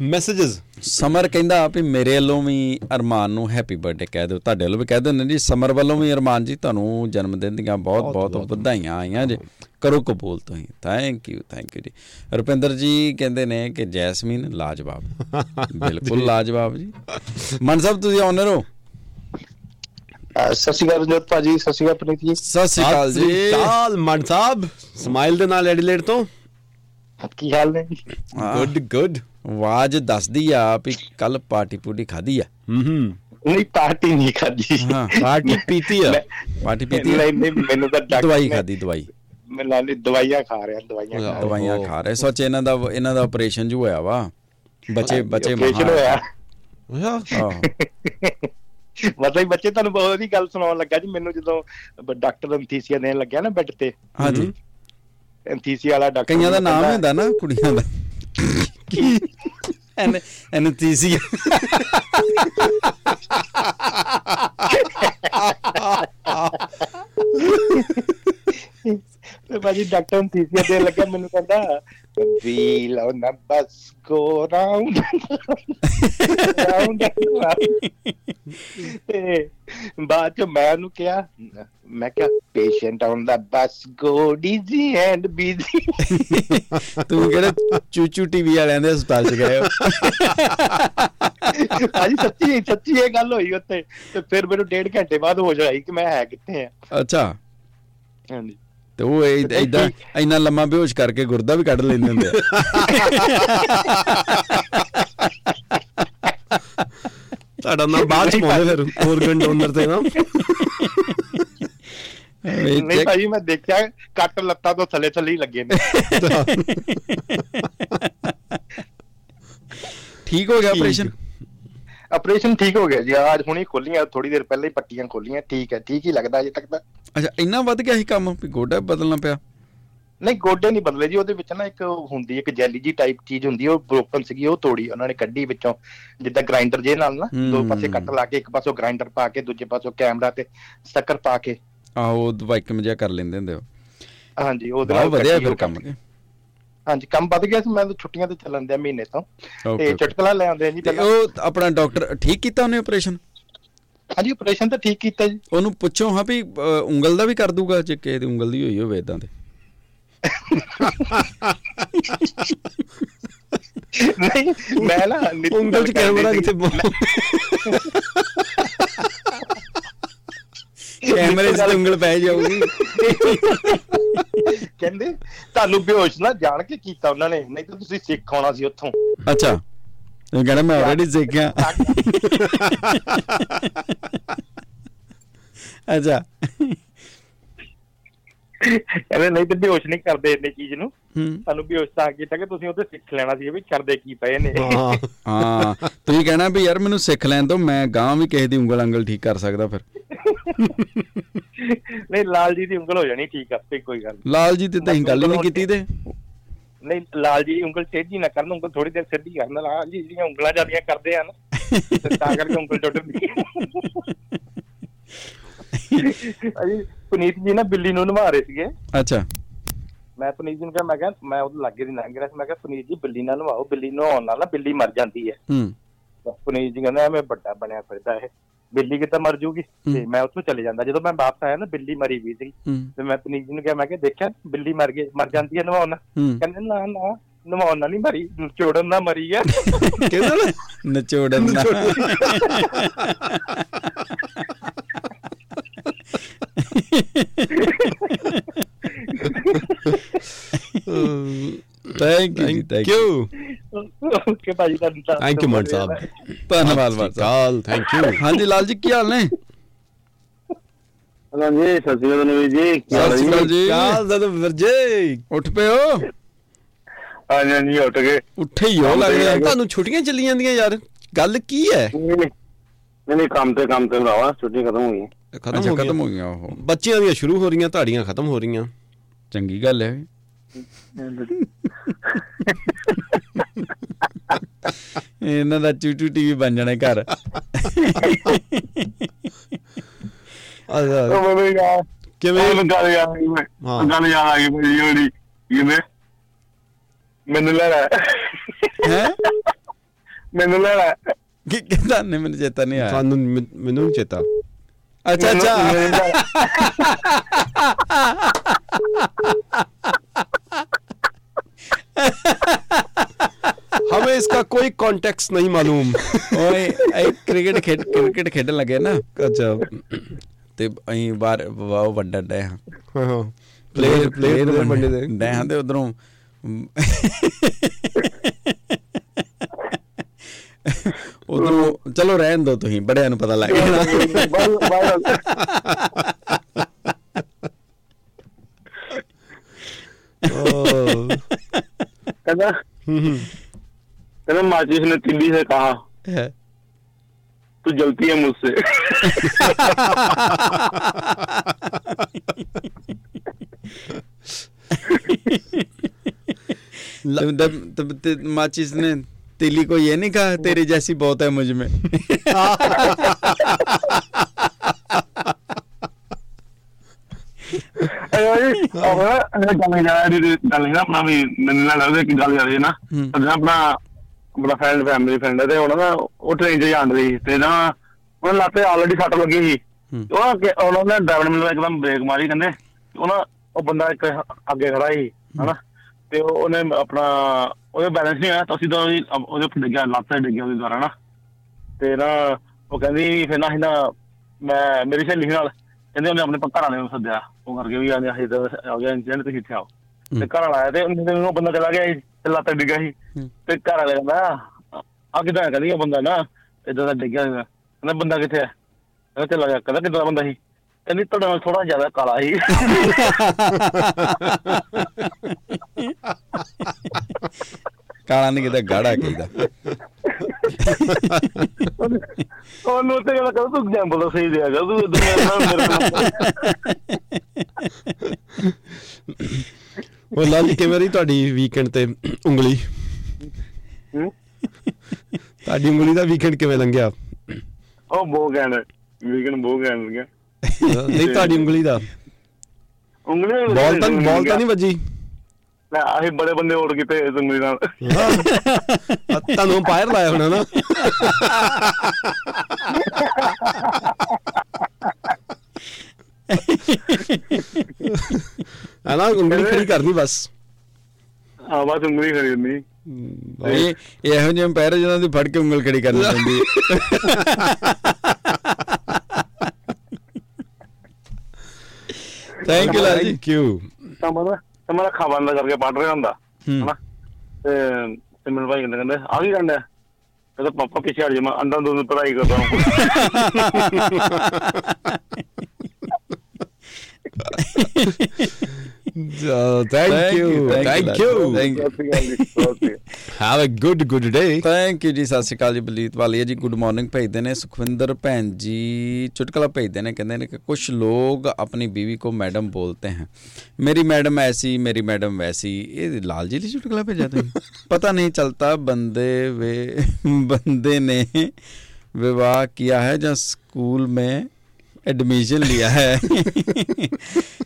ਮੈਸੇजेस ਸਮਰ ਕਹਿੰਦਾ ਵੀ ਮੇਰੇ ਵੱਲੋਂ ਵੀ ਅਰਮਾਨ ਨੂੰ ਹੈਪੀ ਬਰਥਡੇ ਕਹਿ ਦਿਓ। ਤੁਹਾਡੇ ਵੱਲੋਂ ਵੀ ਕਹਿ ਦਿੰਦੇ ਨੇ ਜੀ। ਸਮਰ ਵੱਲੋਂ ਵੀ ਅਰਮਾਨ ਜੀ ਤੁਹਾਨੂੰ ਜਨਮ ਦਿਨ ਦੀਆਂ ਬਹੁਤ ਬਹੁਤ- ਵਧਾਈਆਂ ਆਈਆਂ ਜੀ। ਕਰੋ ਕਬੂਲ ਤੁਸੀਂ। ਥੈਂਕ ਯੂ ਥੈਂਕ ਯੂ ਜੀ। ਰੁਪਿੰਦਰ ਜੀ ਕਹਿੰਦੇ ਨੇ ਕਿ ਜੈਸਮੀਨ ਲਾਜਵਾਬ। ਬਿਲਕੁਲ ਲਾਜਵਾਬ ਜੀ। ਮਨ ਸਾਹਿਬ ਤੁਸੀਂ ਆਨਰ ਹੋ ਸਤਿ ਸ਼੍ਰੀ ਅਕਾਲ ਰਣਜੋਤ ਭਾਜੀ ਸਤਿ ਸ਼੍ਰੀ ਅਕਾਲ ਪ੍ਰੀਤ ਜੀ। ਸਤਿ ਸ਼੍ਰੀ ਅਕਾਲ ਸਤਿ ਜੀ ਸ਼੍ਰੀ ਅਕਾਲ ਮਨ ਸਾਹਿਬ। ਸਮਾਈਲ ਦੇ ਨਾਲ ਐਡੀਲੇਡ ਤੋਂ। ਕੀ ਹਾਲ ਨੇ ਗੁੱਡ ਗੁੱਡ ਆਵਾਜ਼ ਦੱਸਦੀ ਆ ਵੀ ਕੱਲ ਪਾਰਟੀ ਪੂਟੀ ਖਾਧੀ ਆ। ਹੂੰ ਹੂੰ ਨਹੀਂ ਪਾਰਟੀ ਨਹੀਂ ਖਾਦੀ ਹਾਂ ਪਾਰਟੀ ਪੀਤੀ ਆ। ਪਾਰਟੀ ਪੀਤੀ ਆ? ਨਹੀਂ ਨਹੀਂ ਮੈਨੂੰ ਤਾਂ ਡਾਕਟਰ ਦਵਾਈ ਖਾਧੀ ਦਵਾਈ। ਮੈਂ ਲਾਲੀ ਦਵਾਈਆਂ ਖਾ ਰਿਹਾ ਦਵਾਈਆਂ ਖਾ ਰਿਹਾ। ਦਵਾਈਆਂ ਖਾ ਰਹੇ। ਸੱਚ ਇਹਨਾਂ ਦਾ ਇਹਨਾਂ ਦਾ ਆਪਰੇਸ਼ਨ ਜੋ ਹੋਇਆ ਵਾ ਬੱਚੇ ਬੱਚੇ ਮਹਾ- ਹੋਇਆ। ਆਹੋ। ਮਤਲਬ ਬੱਚੇ ਤੁਹਾਨੂੰ ਬਹੁਤ ਵਧੀਆ ਗੱਲ ਸੁਣਾਉਣ ਲੱਗਾ ਜੀ ਮੈਨੂੰ ਜਦੋਂ ਡਾਕਟਰ ਅੰਥੀਸੀਆ ਦੇਣ ਲੱਗਿਆ ਨਾ ਬੈੱਡ ਤੇ। ਹਾਂਜੀ। ਅੰਥੀਸੀਆ ਵਾਲਾ ਡਾਕਟਰ ਕਈਆਂ ਦਾ ਨਾਮ ਹੀ ਹੁੰਦਾ ਨਾ ਕੁੜੀਆਂ ਦਾ। ਐਨ ਐਨਥੀਸੀਆ ਤੇ ਭਾਜੀ ਡਾਕਟਰ ਅੰਥੀਸੀਆ ਦੇਣ ਲੱਗਿਆ ਮੈਨੂੰ ਕਹਿੰਦਾ wheel on go round round and round." ਤੇ ਬਾਅਦ ਚ ਮੈਂ ਉਹਨੂੰ ਕਿਹਾ ਮੈਂ ਕਿਹਾ patient on the bus go dizzy and busy ਤੂੰ ਕਿਹੜੇ ਚੂਚੂ ਟੀਵੀ ਵਾਲਿਆਂ ਦੇ ਹਸਪਤਾਲ ਚ ਗਏ ਹੋ? ਭਾਜੀ ਸੱਚੀ ਸੱਚੀ ਇਹ ਗੱਲ ਹੋਈ ਉੱਥੇ ਤੇ ਫਿਰ ਮੈਨੂੰ ਡੇਢ ਘੰਟੇ ਬਾਅਦ ਹੋ ਜਾਈ ਕਿ ਮੈਂ ਹੈ ਕਿੱਥੇ ਆ। ਅੱਛਾ। ਹਾਂਜੀ। ਤੇ ਉਹ ਇਦਾਂ ਇੰਨਾ ਲੰਮਾ ਬੇਹੋਸ਼ ਕਰਕੇ ਗੁਰਦਾ ਵੀ ਕੱਢ ਲੈਂਦੇ ਹੁੰਦੇ ਤੁਹਾਡਾ ਨਾਮ ਬਾਅਦ ਚ ਪਾਉਂਦੇ ਫਿਰ organ donor ਤੇ ਨਾ। ਨਹੀਂ ਭਾਜੀ ਮੈਂ ਦੇਖਿਆ ਕੱਟ ਲੱਤਾਂ ਤੋਂ ਥੱਲੇ ਥੱਲੇ ਹੀ ਲੱਗੇ ਨੇ। ਠੀਕ ਹੋ ਗਿਆ ਆਪਰੇਸ਼ਨ ਆਪਰੇਸ਼ਨ ਠੀਕ ਹੋ ਗਿਆ ਜੀ ਅੱਜ ਹੁਣੀ ਖੋਲੀਆਂ ਥੋੜੀ ਦੇਰ ਪਹਿਲਾਂ ਹੀ ਪੱਟੀਆਂ ਖੋਲੀਆਂ ਠੀਕ ਹੈ ਠੀਕ ਹੀ ਲੱਗਦਾ ਅਜੇ ਤੱਕ ਤਾਂ। ਅੱਛਾ ਇੰਨਾ ਵੱਧ ਗਿਆ ਸੀ ਕੰਮ ਵੀ ਗੋਡਾ ਬਦਲਣਾ ਪਿਆ। ਨਹੀਂ ਗੋਡੇ ਨਹੀਂ ਬਦਲੇ ਜੀ ਉਹਦੇ ਵਿੱਚ ਨਾ ਇੱਕ ਉਹ ਹੁੰਦੀ ਇੱਕ ਜੈਲੀ ਜੀ ਟਾਈਪ ਚੀਜ਼ ਹੁੰਦੀ ਉਹ ਬ੍ਰੋਕਨ ਸੀਗੀ ਉਹ ਤੋੜੀ ਉਹਨਾਂ ਨੇ ਕੱਢੀ ਵਿੱਚੋਂ। ਜਿੱਦਾਂ ਗ੍ਰਾਈਂਡਰ ਜੇ ਨਾਲ ਨਾ ਦੋ। ਪਾਸੇ ਕੱਟ ਲਾ ਕੇ ਇੱਕ ਪਾਸੋਂ ਗ੍ਰਾਈਂਡਰ ਪਾ ਕੇ ਦੂਜੇ ਪਾਸੋਂ ਕੈਮਰਾ ਤੇ ਸਟicker ਪਾ ਕੇ। ਆਹੋ ਉਹ ਦਵਾਈ ਕਿਮ ਜਿਹਾ ਕਰ ਲੈਂਦੇ ਹੁੰਦੇ ਹੋ ਹਾਂਜੀ ਉਹਦੇ ਬਹੁਤ ਵਧੀਆ ਫਿਰ ਉਹ ਕੰਮ। ਹਾਂਜੀ ਕੰਮ ਵੱਧ ਗਿਆ ਸੀ ਮੈਂ ਤਾਂ ਛੁੱਟੀਆਂ ਤੇ ਚੱਲਣ ਦਿਆ ਮਹੀਨੇ ਤੋਂ। ਤੇ ਚਟਕਲਾ ਲੈ ਆਉਂਦੇ ਆ ਜੀ ਪਹਿਲਾਂ। ਉਹ ਆਪਣਾ ਡਾਕਟਰ ਠੀਕ ਕੀਤਾ ਉਹਨੇ ਆਪਰੇਸ਼ਨ ਹਾਂਜੀ ਆਪਰੇਸ਼ਨ ਤਾਂ ਠੀਕ ਕੀਤਾ ਜੀ। ਉਹਨੂੰ ਪੁੱਛੋ ਹਾਂ ਵੀ ਉਂਗਲ ਦਾ ਵੀ ਕਰ ਦੂਗਾ ਜੇ ਕਿਸੇ ਦੀ ਉਂਗਲ ਦੀ ਹੋਈ ਹੋਵੇ ਇਦਾਂ ਦੇ। ਨਹੀਂ ਮੈਂ ਨਾ ਉਂਗਲ ਚ ਕੈਮਰਾ ਕਿੱਥੇ। ਕੈਮਰੇ 'ਚ ਉਂਗਲ ਪੈ ਜਾਊਗੀ। ਕਹਿੰਦੇ ਤੁਹਾਨੂੰ ਬੇਹੋਸ਼ ਨਾ ਜਾਣ ਕੇ ਕੀਤਾ ਉਹਨਾਂ ਨੇ ਨਹੀਂ ਤਾਂ ਤੁਸੀਂ ਸਿੱਖ ਆਉਣਾ ਸੀ ਉੱਥੋਂ। ਅੱਛਾ। ਇਹ ਕਹਿੰਦਾ ਮੈਂ ਆਲਰੇਡੀ ਸਿੱਖਿਆ ਅੱਛਾ। ਕਹਿੰਦੇ ਨਹੀਂ ਤੇ ਬੇਹੋਸ਼ ਨਹੀਂ ਕਰਦੇ ਇੰਨੇ ਚੀਜ਼ ਨੂੰ। ਤੁਹਾਨੂੰ ਬੇਹੋਸ਼ ਤਾਂ ਕੀਤਾ ਕਿ ਤੁਸੀਂ ਉਹਦੇ ਸਿੱਖ ਲੈਣਾ ਸੀ ਵੀ ਕਰਦੇ ਕੀ ਪਏ ਨੇ। ਹਾਂ। ਹਾਂ ਤੁਸੀਂ ਕਹਿਣਾ ਵੀ ਯਾਰ ਮੈਨੂੰ ਸਿੱਖ ਲੈਣ ਤੋਂ ਮੈਂ ਗਾਂ ਵੀ ਕਿਸੇ ਦੀ ਉਂਗਲ ਅੰਗਲ ਠੀਕ ਕਰ ਸਕਦਾ ਫਿਰ। ਨਹੀਂ ਲਾਲ ਜੀ ਦੀ ਉਂਗਲ ਹੋ ਜਾਣੀ ਠੀਕ ਆ ਤੇ ਕੋਈ ਗੱਲ। ਲਾਲ ਜੀ ਤੇ ਤਾਂ ਗੱਲ ਹੀ ਨਹੀਂ ਕੀਤੀ ਤੇ। ਨਹੀਂ ਲਾਲ ਜੀ ਉਂਗਲ ਟੇਢੀ ਨਾ ਕਰਨ ਉਂਗਲ ਥੋੜੀ ਦੇਰ ਸਿੱਧੀ ਕਰਨ। ਲਾਲ ਜੀ ਜਿਹੜੀਆਂ ਉਂਗਲਾਂ ਜਾਂਦੀਆਂ ਕਰਦੇ ਆ ਨਾ ਤੇ ਤਾਂ ਕਰਕੇ ਉਂਗਲ ਟੁੱਟਦੀ ਅਜੀ ਪੁਨੀਤ ਜੀ ਨਾ ਬਿੱਲੀ ਨੂੰ ਨਵਾ ਰਹੇ ਸੀਗੇ। ਅੱਛਾ। ਮੈਂ ਪੁਨੀਤ ਜੀ ਨੂੰ ਕਿਹਾ ਮੈਂ ਕਿਹਾ ਮੈਂ ਉਹਦੇ ਲਾਗੇ ਦੀ ਲੰਘ ਰਿਹਾ ਸੀ ਮੈਂ ਕਿਹਾ ਪੁਨੀਤ ਜੀ ਬਿੱਲੀ ਨਾਲ ਨਵਾਓ ਬਿੱਲੀ ਨਵਾਉਣ ਨਾਲ ਨਾ ਬਿੱਲੀ ਮਰ ਜਾਂਦੀ ਹੈ। ਹੂੰ। ਪੁਨੀਤ ਜੀ ਕਹਿੰਦਾ ਐਵੇਂ ਵੱਡਾ ਬਣਿਆ ਫਿਰਦਾ ਇਹ। ਬਿੱਲੀ ਕਿੱਦਾਂ ਮਰ ਜੂਗੀ? ਤੇ ਮੈਂ ਉੱਥੋਂ ਚਲੇ ਜਾਂਦਾ। ਜਦੋਂ ਮੈਂ ਵਾਪਸ ਆਇਆ ਨਾ ਬਿੱਲੀ ਮਰੀ ਵੀ ਸੀ ਤੇ ਮੈਂ ਪੁਨੀਤ ਜੀ ਨੂੰ ਕਿਹਾ ਮੈਂ ਕਿਹਾ ਦੇਖਿਆ ਬਿੱਲੀ ਮਰ ਗਈ ਮਰ ਜਾਂਦੀ ਹੈ ਨਵਾਉਣ। ਨਾਲ ਕਹਿੰਦੇ ਨਾ ਨਾ ਨਵਾਉਣ ਨਾਲ ਨਹੀਂ ਮਰੀ ਚੋੜਨ ਨਾਲ ਮਰੀ ਹੈ। ਕਿਹਦੇ ਨਾਲ? ਨਚੋੜਨ ਦਾ thank you thank you okay ਭਾਜੀ ਤੁਹਾਨੂੰ ਤਾਂ ਥੈਂਕ ਯੂ ਮਨ ਸਾਹਿਬ। ਧੰਨਵਾਦ ਬਾਦ ਸਾਹਿਬ। ਥੈਂਕ ਯੂ ਹਾਂਜੀ ਲਾਲ ਜੀ ਕੀ ਹਾਲ ਨੇ? ਹਾਂਜੀ ਸਤਿ ਸ਼੍ਰੀ ਅਕਾਲ ਨਵੀਰ ਜੀ। ਕੀ ਹਾਲ ਹੈ ਜੀ? ਕਾਲ ਦਦ ਵਰਜੇ ਉੱਠ ਪਿਓ ਹਾਂਜੀ ਹਾਂਜੀ ਉੱਠ ਗਏ। ਉੱਠੇ ਹੀ ਹੋ ਲੱਗ ਰਿਹਾ ਤੁਹਾਨੂੰ ਛੁੱਟੀਆਂ ਚੱਲੀ ਜਾਂਦੀਆਂ ਯਾਰ। ਗੱਲ ਕੀ ਹੈ? ਨਹੀਂ ਨਹੀਂ ਕੰਮ ਤੇ ਕੰਮ ਤੇ ਭਰਾਵਾ ਛੁੱਟੀ ਖਤਮ ਹੋ ਗਈ ਖਤਮ ਹੋ ਖਤਮ ਗਈਆਂ। ਹੋ ਗਿਆ ਉਹ ਬੱਚਿਆਂ ਦੀਆਂ ਸ਼ੁਰੂ ਹੋ ਰਹੀਆਂ ਤੁਹਾਡੀਆਂ ਖਤਮ ਹੋ ਰਹੀਆਂ। ਚੰਗੀ ਗੱਲ ਹੈ। ਇਹਨਾਂ ਦਾ ਚੂਟੂ ਟੀਵੀ ਬਣ ਜਾਣਾ ਘਰ। ਯਾਰ ਕਿਵੇਂ? ਗੱਲ ਯਾਦ ਆ ਗਈ ਮੈਂ ਗੱਲ ਯਾਦ ਆ ਗਈ ਬੜੀ ਜਿਹੜੀ ਕਿਵੇਂ ਮੈਨੂੰ ਲੈ ਲੈ ਹੈ? ਮੈਨੂੰ ਲੈ ਲੈ ਕੀ ਕਹਿੰਦਾ? ਨੇ ਮੈਨੂੰ ਚੇਤਾ ਨਹੀਂ ਆਇਆ। ਸਾਨੂੰ ਮੈਨ- ਚੇਤਾ। ਅੱਛਾ ਅੱਛਾ। ਲੈ ਲੈ। हमें इसका कोई कॉन्टेक्स्ट नहीं मालूम ਓਏ ਇਹ ਕ੍ਰਿਕਟ ਖੇਡ ਕ੍ਰਿਕਟ ਖੇਡਣ ਲੱਗੇ ਨਾ अच्छा ਤੇ ਅਸੀਂ ਬਾਹਰ ਵਾ- ਉਹ ਵੱਡਾ ਡੇ ਹਾਂ हाँ हाँ प्लेयर प्लेयर बनने दे ਡੇ ਹਾਂ ਤੇ ਉਧਰੋਂ ਉਧਰੋਂ ਚਲੋ ਰਹਿਣ ਦੋ ਤੁਸੀਂ ਬੜਿਆਂ ਨੂੰ ਪਤਾ ਲੱਗ ਗਿਆ ਬਸ ਬਸ ओह, ਕਹਿੰਦਾ हम्म, हम्म। ना माचिस ने तिल्ली से कहा तू जलती है मुझसे। माचिस ने तिली को ये नहीं कहा तेरी जैसी बहुत है मुझमें। अपना ਹੈ ਹੈ ਹੂੰ। ਆਪਣਾ ਫਰੈਂਡ ਫੈਮਿਲੀ ਫਰੈਂਡ ਤੇ ਉਹਨਾਂ ਦਾ ਉਹ ਟ੍ਰੇਨ 'ਚ ਜਾਣ ਰਹੀ ਤੇ ਨਾ ਉਹਨਾਂ ਲਾਤੇ ਆਲਰੇਡੀ ਸੱਟ ਲੱਗੀ ਸੀ। ਹੂੰ। ਤੇ ਉਹ ਅੱਗੇ- ਉਹਨਾਂ ਨੇ ਡਰਾਈਵਰ ਮੈਨੂੰ ਇੱਕਦਮ ਬ੍ਰੇਕ ਮਾਰੀ ਕਹਿੰਦੇ ਉਹਨਾਂ ਉਹ ਬੰਦਾ ਇੱਕ ਅੱਗੇ ਖੜਾ ਸੀ ਹਨਾ? ਤੇ ਉਹ- ਉਹਨੇ ਆਪਣਾ ਉਹਦੇ ਬੈਲੈਂਸ ਨਹੀਂ ਆਇਆ ਤਾਂ ਅਸੀਂ ਤਾਂ ਉਹਦੀ- ਉੱਪਰ ਡਿੱਗਿਆ ਲੱਤ ਤੇ ਡਿੱਗਿਆ ਉਹਦੇ ਦੁਆਰਾ ਨਾ ਤੇ ਨਾ ਉਹ ਕਹਿੰਦੀ ਫਿਰ ਨਾ ਅਸੀਂ ਨਾ ਮੈਂ ਮੇਰੀ ਸਹੇਲੀ ਨਾਲ ਕਹਿੰਦੇ ਉਹਨੇ ਆਪਣੇ ਘਰ ਵਾਲੇ ਨੂੰ ਸੱਦਿਆ ਉਹ ਕਰਕੇ ਵੀ ਆਂਦੇ ਅਸੀਂ ਤਾਂ ਆ ਗਿਆ ਇੰਸੀਡੈਂਟ ਤੁਸੀਂ ਇੱਥੇ ਆਓ ਤੇ ਘਰ ਵਾਲਾ ਆਇਆ ਤੇ ਉਹਨੇ ਉਹ ਬੰਦਾ ਚਲਾ ਗਿਆ ਤੇ ਲੱਤ ਡਿੱਗਾ ਸੀ। ਤੇ ਘਰ ਵਾਲੇ ਕਹਿੰਦਾ ਆ ਕਿਦਾਂ ਕਹਿੰਦੀ ਉਹ ਬੰਦਾ ਨਾ ਇਦਾਂ ਦਾ ਡਿੱਗਿਆ ਹੋਇਆ। ਕਹਿੰਦਾ ਬੰਦਾ ਕਿੱਥੇ ਹੈ? ਕਹਿੰਦਾ ਚਲਾ ਗਿਆ ਕਹਿੰਦਾ ਕਿੱਦਾਂ ਦਾ ਬੰਦਾ ਸੀ? ਕਹਿੰਦੀ ਤੁਹਾਡੇ ਨਾਲ ਥੋੜਾ ਜ਼ਿਆਦਾ ਕਾਲਾ ਸੀ। ਕਾਲਾ ਨਹੀਂ ਕਿਤੇ ਗਾੜਾ ਕਹੀਦਾ। ਉਹਨੂੰ ਉੱਤੇ ਕਹਿੰਦਾ ਕਹਿੰਦਾ ਤੂੰ ਐਗਜ਼ਾਮਪਲ ਤਾਂ ਸਹੀ ਦਿਆਗਾ ਤੂੰ ਦੁਨੀਆ ਨਾਲ ਮੇਰੇ ਨਾਲ। ਉਹ ਲਾਲ ਜੀ ਕਿਵੇਂ ਰਹੀ ਤੁਹਾਡੀ ਵੀਕਐਂਡ ਤੇ ਉਂਗਲੀ? ਤੁਹਾਡੀ ਉਂਗਲੀ ਦਾ ਵੀਕਐਂਡ ਕਿਵੇਂ ਲੰਘਿਆ? ਉਹ ਬਹੁਤ ਗੈਂਡ ਵੀਕਨ ਬਹੁਤ ਗੈਂਡ ਲੱਗਿਆ ਨਹੀਂ ਤੁਹਾਡੀ ਉਂਗਲੀ ਦਾ? ਉਂਗਲੀ ਬਾਲ ਤਾਂ ਬਾਲ ਤਾਂ ਨਹੀਂ ਵੱਜੀ। ਨਾ ਅਸੀਂ ਬੜੇ ਬੰਦੇ ਹੋਰ ਕੀਤੇ ਇਸ ਉਂਗਲੀ ਨਾਲ। ਤੁਹਾਨੂੰ ਅੰਪਾਇਰ ਲਾਇਆ ਹੋਣਾ ਨਾ। ਹੈ ਨਾ ਉਂਗਲੀ ਖੜੀ ਕਰਨੀ ਬਸ। ਹਾਂ ਬਸ ਉਂਗਲੀ ਖੜੀ ਹੁੰਦੀ। ਇਹ ਇਹ ਜਿਹੇ ਪੈਰ ਜਿਹਨਾਂ ਦੀ ਫੜ ਕੇ ਉਂਗਲ ਖੜੀ ਕਰਨੀ ਪੈਂਦੀ ਹੈ। Thank you Lal ji thank you ਤਾਂ ਮੈਂ ਤਾਂ ਮੈਂ ਅੱਖਾਂ ਬੰਦ ਕਰਕੇ ਪੜ ਰਿਹਾ ਹੁੰਦਾ ਹੂੰ। ਹਨਾ। ਤੇ ਮੇਰੇ ਭਾਈ ਕਹਿੰਦੇ ਕਹਿੰਦੇ ਆ ਕੀ ਕਰਨਾ ਕਹਿੰਦਾ ਪਾਪਾ ਪਿੱਛੇ ਹਟ ਜਾ ਮੈਂ ਅੰਦਰ ਦੋ ਪੜਾਈ ਕਰਦਾ Oh, thank, thank, you, thank you, thank you. Have a good good day. Thank you ਜੀ ਸਤਿ ਸ਼੍ਰੀ ਅਕਾਲ ਜੀ ਬਲੀਤ ਵਾਲੀਆ ਜੀ ਗੁੱਡ ਮਾਰਨਿੰਗ ਭੇਜਦੇ ਨੇ ਸੁਖਵਿੰਦਰ ਭੈਣ ਜੀ ਚੁਟਕਲਾ ਭੇਜਦੇ ਨੇ ਕਹਿੰਦੇ ਨੇ ਕਿ ਕੁਝ ਲੋਗ ਆਪਣੀ बीवी को मैडम बोलते हैं मेरी मैडम ऐसी मेरी मैडम वैसी ये लाल जी ਲਈ ਚੁਟਕਲਾ ਭੇਜਾਤੇ पता नहीं चलता बंदे वे बंदे ने विवाह किया है या स्कूल में ਐਡਮਿਸ਼ਨ ਲਿਆ ਹੈ।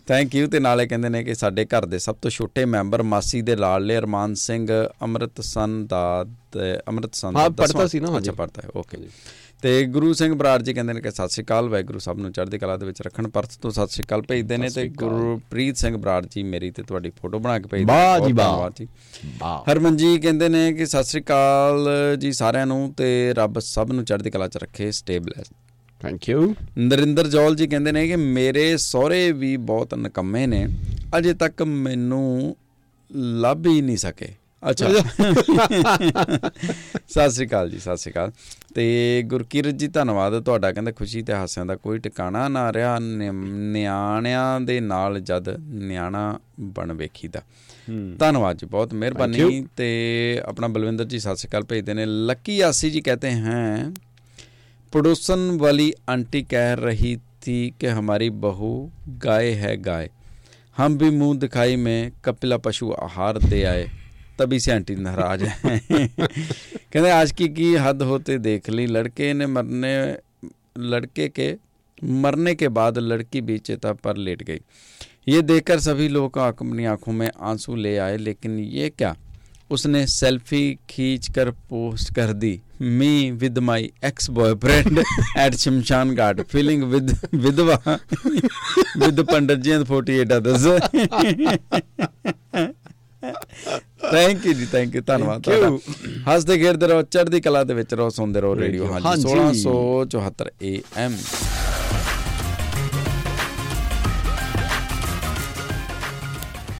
ਥੈਂਕ ਯੂ ਤੇ ਨਾਲੇ ਕਹਿੰਦੇ ਨੇ ਕਿ ਸਾਡੇ ਘਰ ਦੇ ਸਭ ਤੋਂ ਛੋਟੇ ਮੈਂਬਰ ਮਾਸੀ ਦੇ ਲਾਡਲੇ ਅਰਮਾਨ ਸਿੰਘ ਅੰਮ੍ਰਿਤਸਨ ਦਾ ਤੇ ਅੰਮ੍ਰਿਤਸਨ ਹਾਂ, ਦਾ ਦਸਵਾਂ- ਸੀ ਨਾ। ਅੱਛਾ ਪੜ੍ਹਤਾ ਹੈ ਓਕੇ ਤੇ ਗੁਰੂ ਸਿੰਘ ਬਰਾੜ ਜੀ ਕਹਿੰਦੇ ਨੇ ਕਿ ਸਤਿ ਸ਼੍ਰੀ ਅਕਾਲ ਵਾਹਿਗੁਰੂ ਸਭ ਨੂੰ ਚੜ੍ਹਦੀ ਕਲਾ ਦੇ ਵਿੱਚ ਰੱਖਣ ਪਰਤ ਤੋਂ ਸਤਿ ਸ਼੍ਰੀ ਅਕਾਲ ਭੇਜਦੇ ਨੇ ਤੇ। ਗੁਰਪ੍ਰੀਤ ਸਿੰਘ ਬਰਾੜ ਜੀ ਮੇਰੀ ਤੇ ਤੁਹਾਡੀ ਫੋਟੋ ਬਣਾ ਕੇ ਭੇਜਦੇ ਵਾਹ ਜੀ ਵਾਹ। ਜੀ। ਵਾਹ। ਹਰਮਨ ਜੀ ਕਹਿੰਦੇ ਨੇ ਕਿ ਸਤਿ ਸ਼੍ਰੀ ਅਕਾਲ ਜੀ ਸਾਰਿਆਂ ਨੂੰ ਤੇ ਰੱਬ ਸਭ ਨੂੰ ਚੜ੍ਹਦੀ ਕਲਾ 'ਚ ਰੱਖੇ stable thank you Narinder Jaul ji ਕਹਿੰਦੇ ਨੇ ਕਿ ਮੇਰੇ ਸਹੁਰੇ ਵੀ ਬਹੁਤ ਨਕੰਮੇ ਨੇ ਅਜੇ ਤੱਕ ਮੈਨੂੰ ਲੱਭ ਹੀ ਨਹੀਂ ਸਕੇ। ਅੱਛਾ। ਸਤਿ ਸ੍ਰੀ ਅਕਾਲ ਜੀ ਸਤਿ ਸ੍ਰੀ ਅਕਾਲ। ਤੇ ਗੁਰਕੀਰਤ ਜੀ ਧੰਨਵਾਦ ਤੁਹਾਡਾ। ਕਹਿੰਦੇ ਖੁਸ਼ੀ ਤੇ ਹਾਸਿਆਂ ਦਾ ਕੋਈ ਟਿਕਾਣਾ ਨਾ ਰਿਹਾ ਨਿਆਣਿਆਂ ਦੇ ਨਾਲ ਜਦ ਨਿਆਣਾ ਬਣ ਵੇਖੀਦਾ। ਧੰਨਵਾਦ ਜੀ ਬਹੁਤ ਮਿਹਰਬਾਨੀ ਤੇ ਆਪਣਾ ਬਲਵਿੰਦਰ ਜੀ ਸਤਿ ਸ੍ਰੀ ਅਕਾਲ ਭੇਜਦੇ ਨੇ। ਲੱਕੀ ਆਸੀ ਜੀ ਕਹਤੇ हैं पड़ोसन वाली आंटी कह रही थी कि हमारी बहू गाय है गाय। हम भी मुँह दिखाई में कपिला पशु आहार दे आए, तभी से आंटी नाराज़ है। कहते, आज की की हद होते देख ली, लड़के ने मरने, लड़के के, मरने के बाद लड़की भी चेता पर लेट गई। ये देखकर सभी लोग अपनी आँखों में आँसू ले आए, लेकिन ये क्या? उसने सेल्फी खींच कर पोस्ट कर दी। me with my ex boyfriend at Shimshan Ghat, feeling with Vidva with the Pandit and 48 others. Thank you ji thank you ਧੰਨਵਾਦ ਤੁਹਾਡਾ ਹੱਸਦੇ ਖੇਡਦੇ ਰਹੋ ਚੜ੍ਹਦੀ ਕਲਾ ਦੇ ਵਿੱਚ ਰਹੋ ਸੁਣਦੇ ਰਹੋ ਰੇਡੀਓ ਹਾਂਜੀ 1674 AM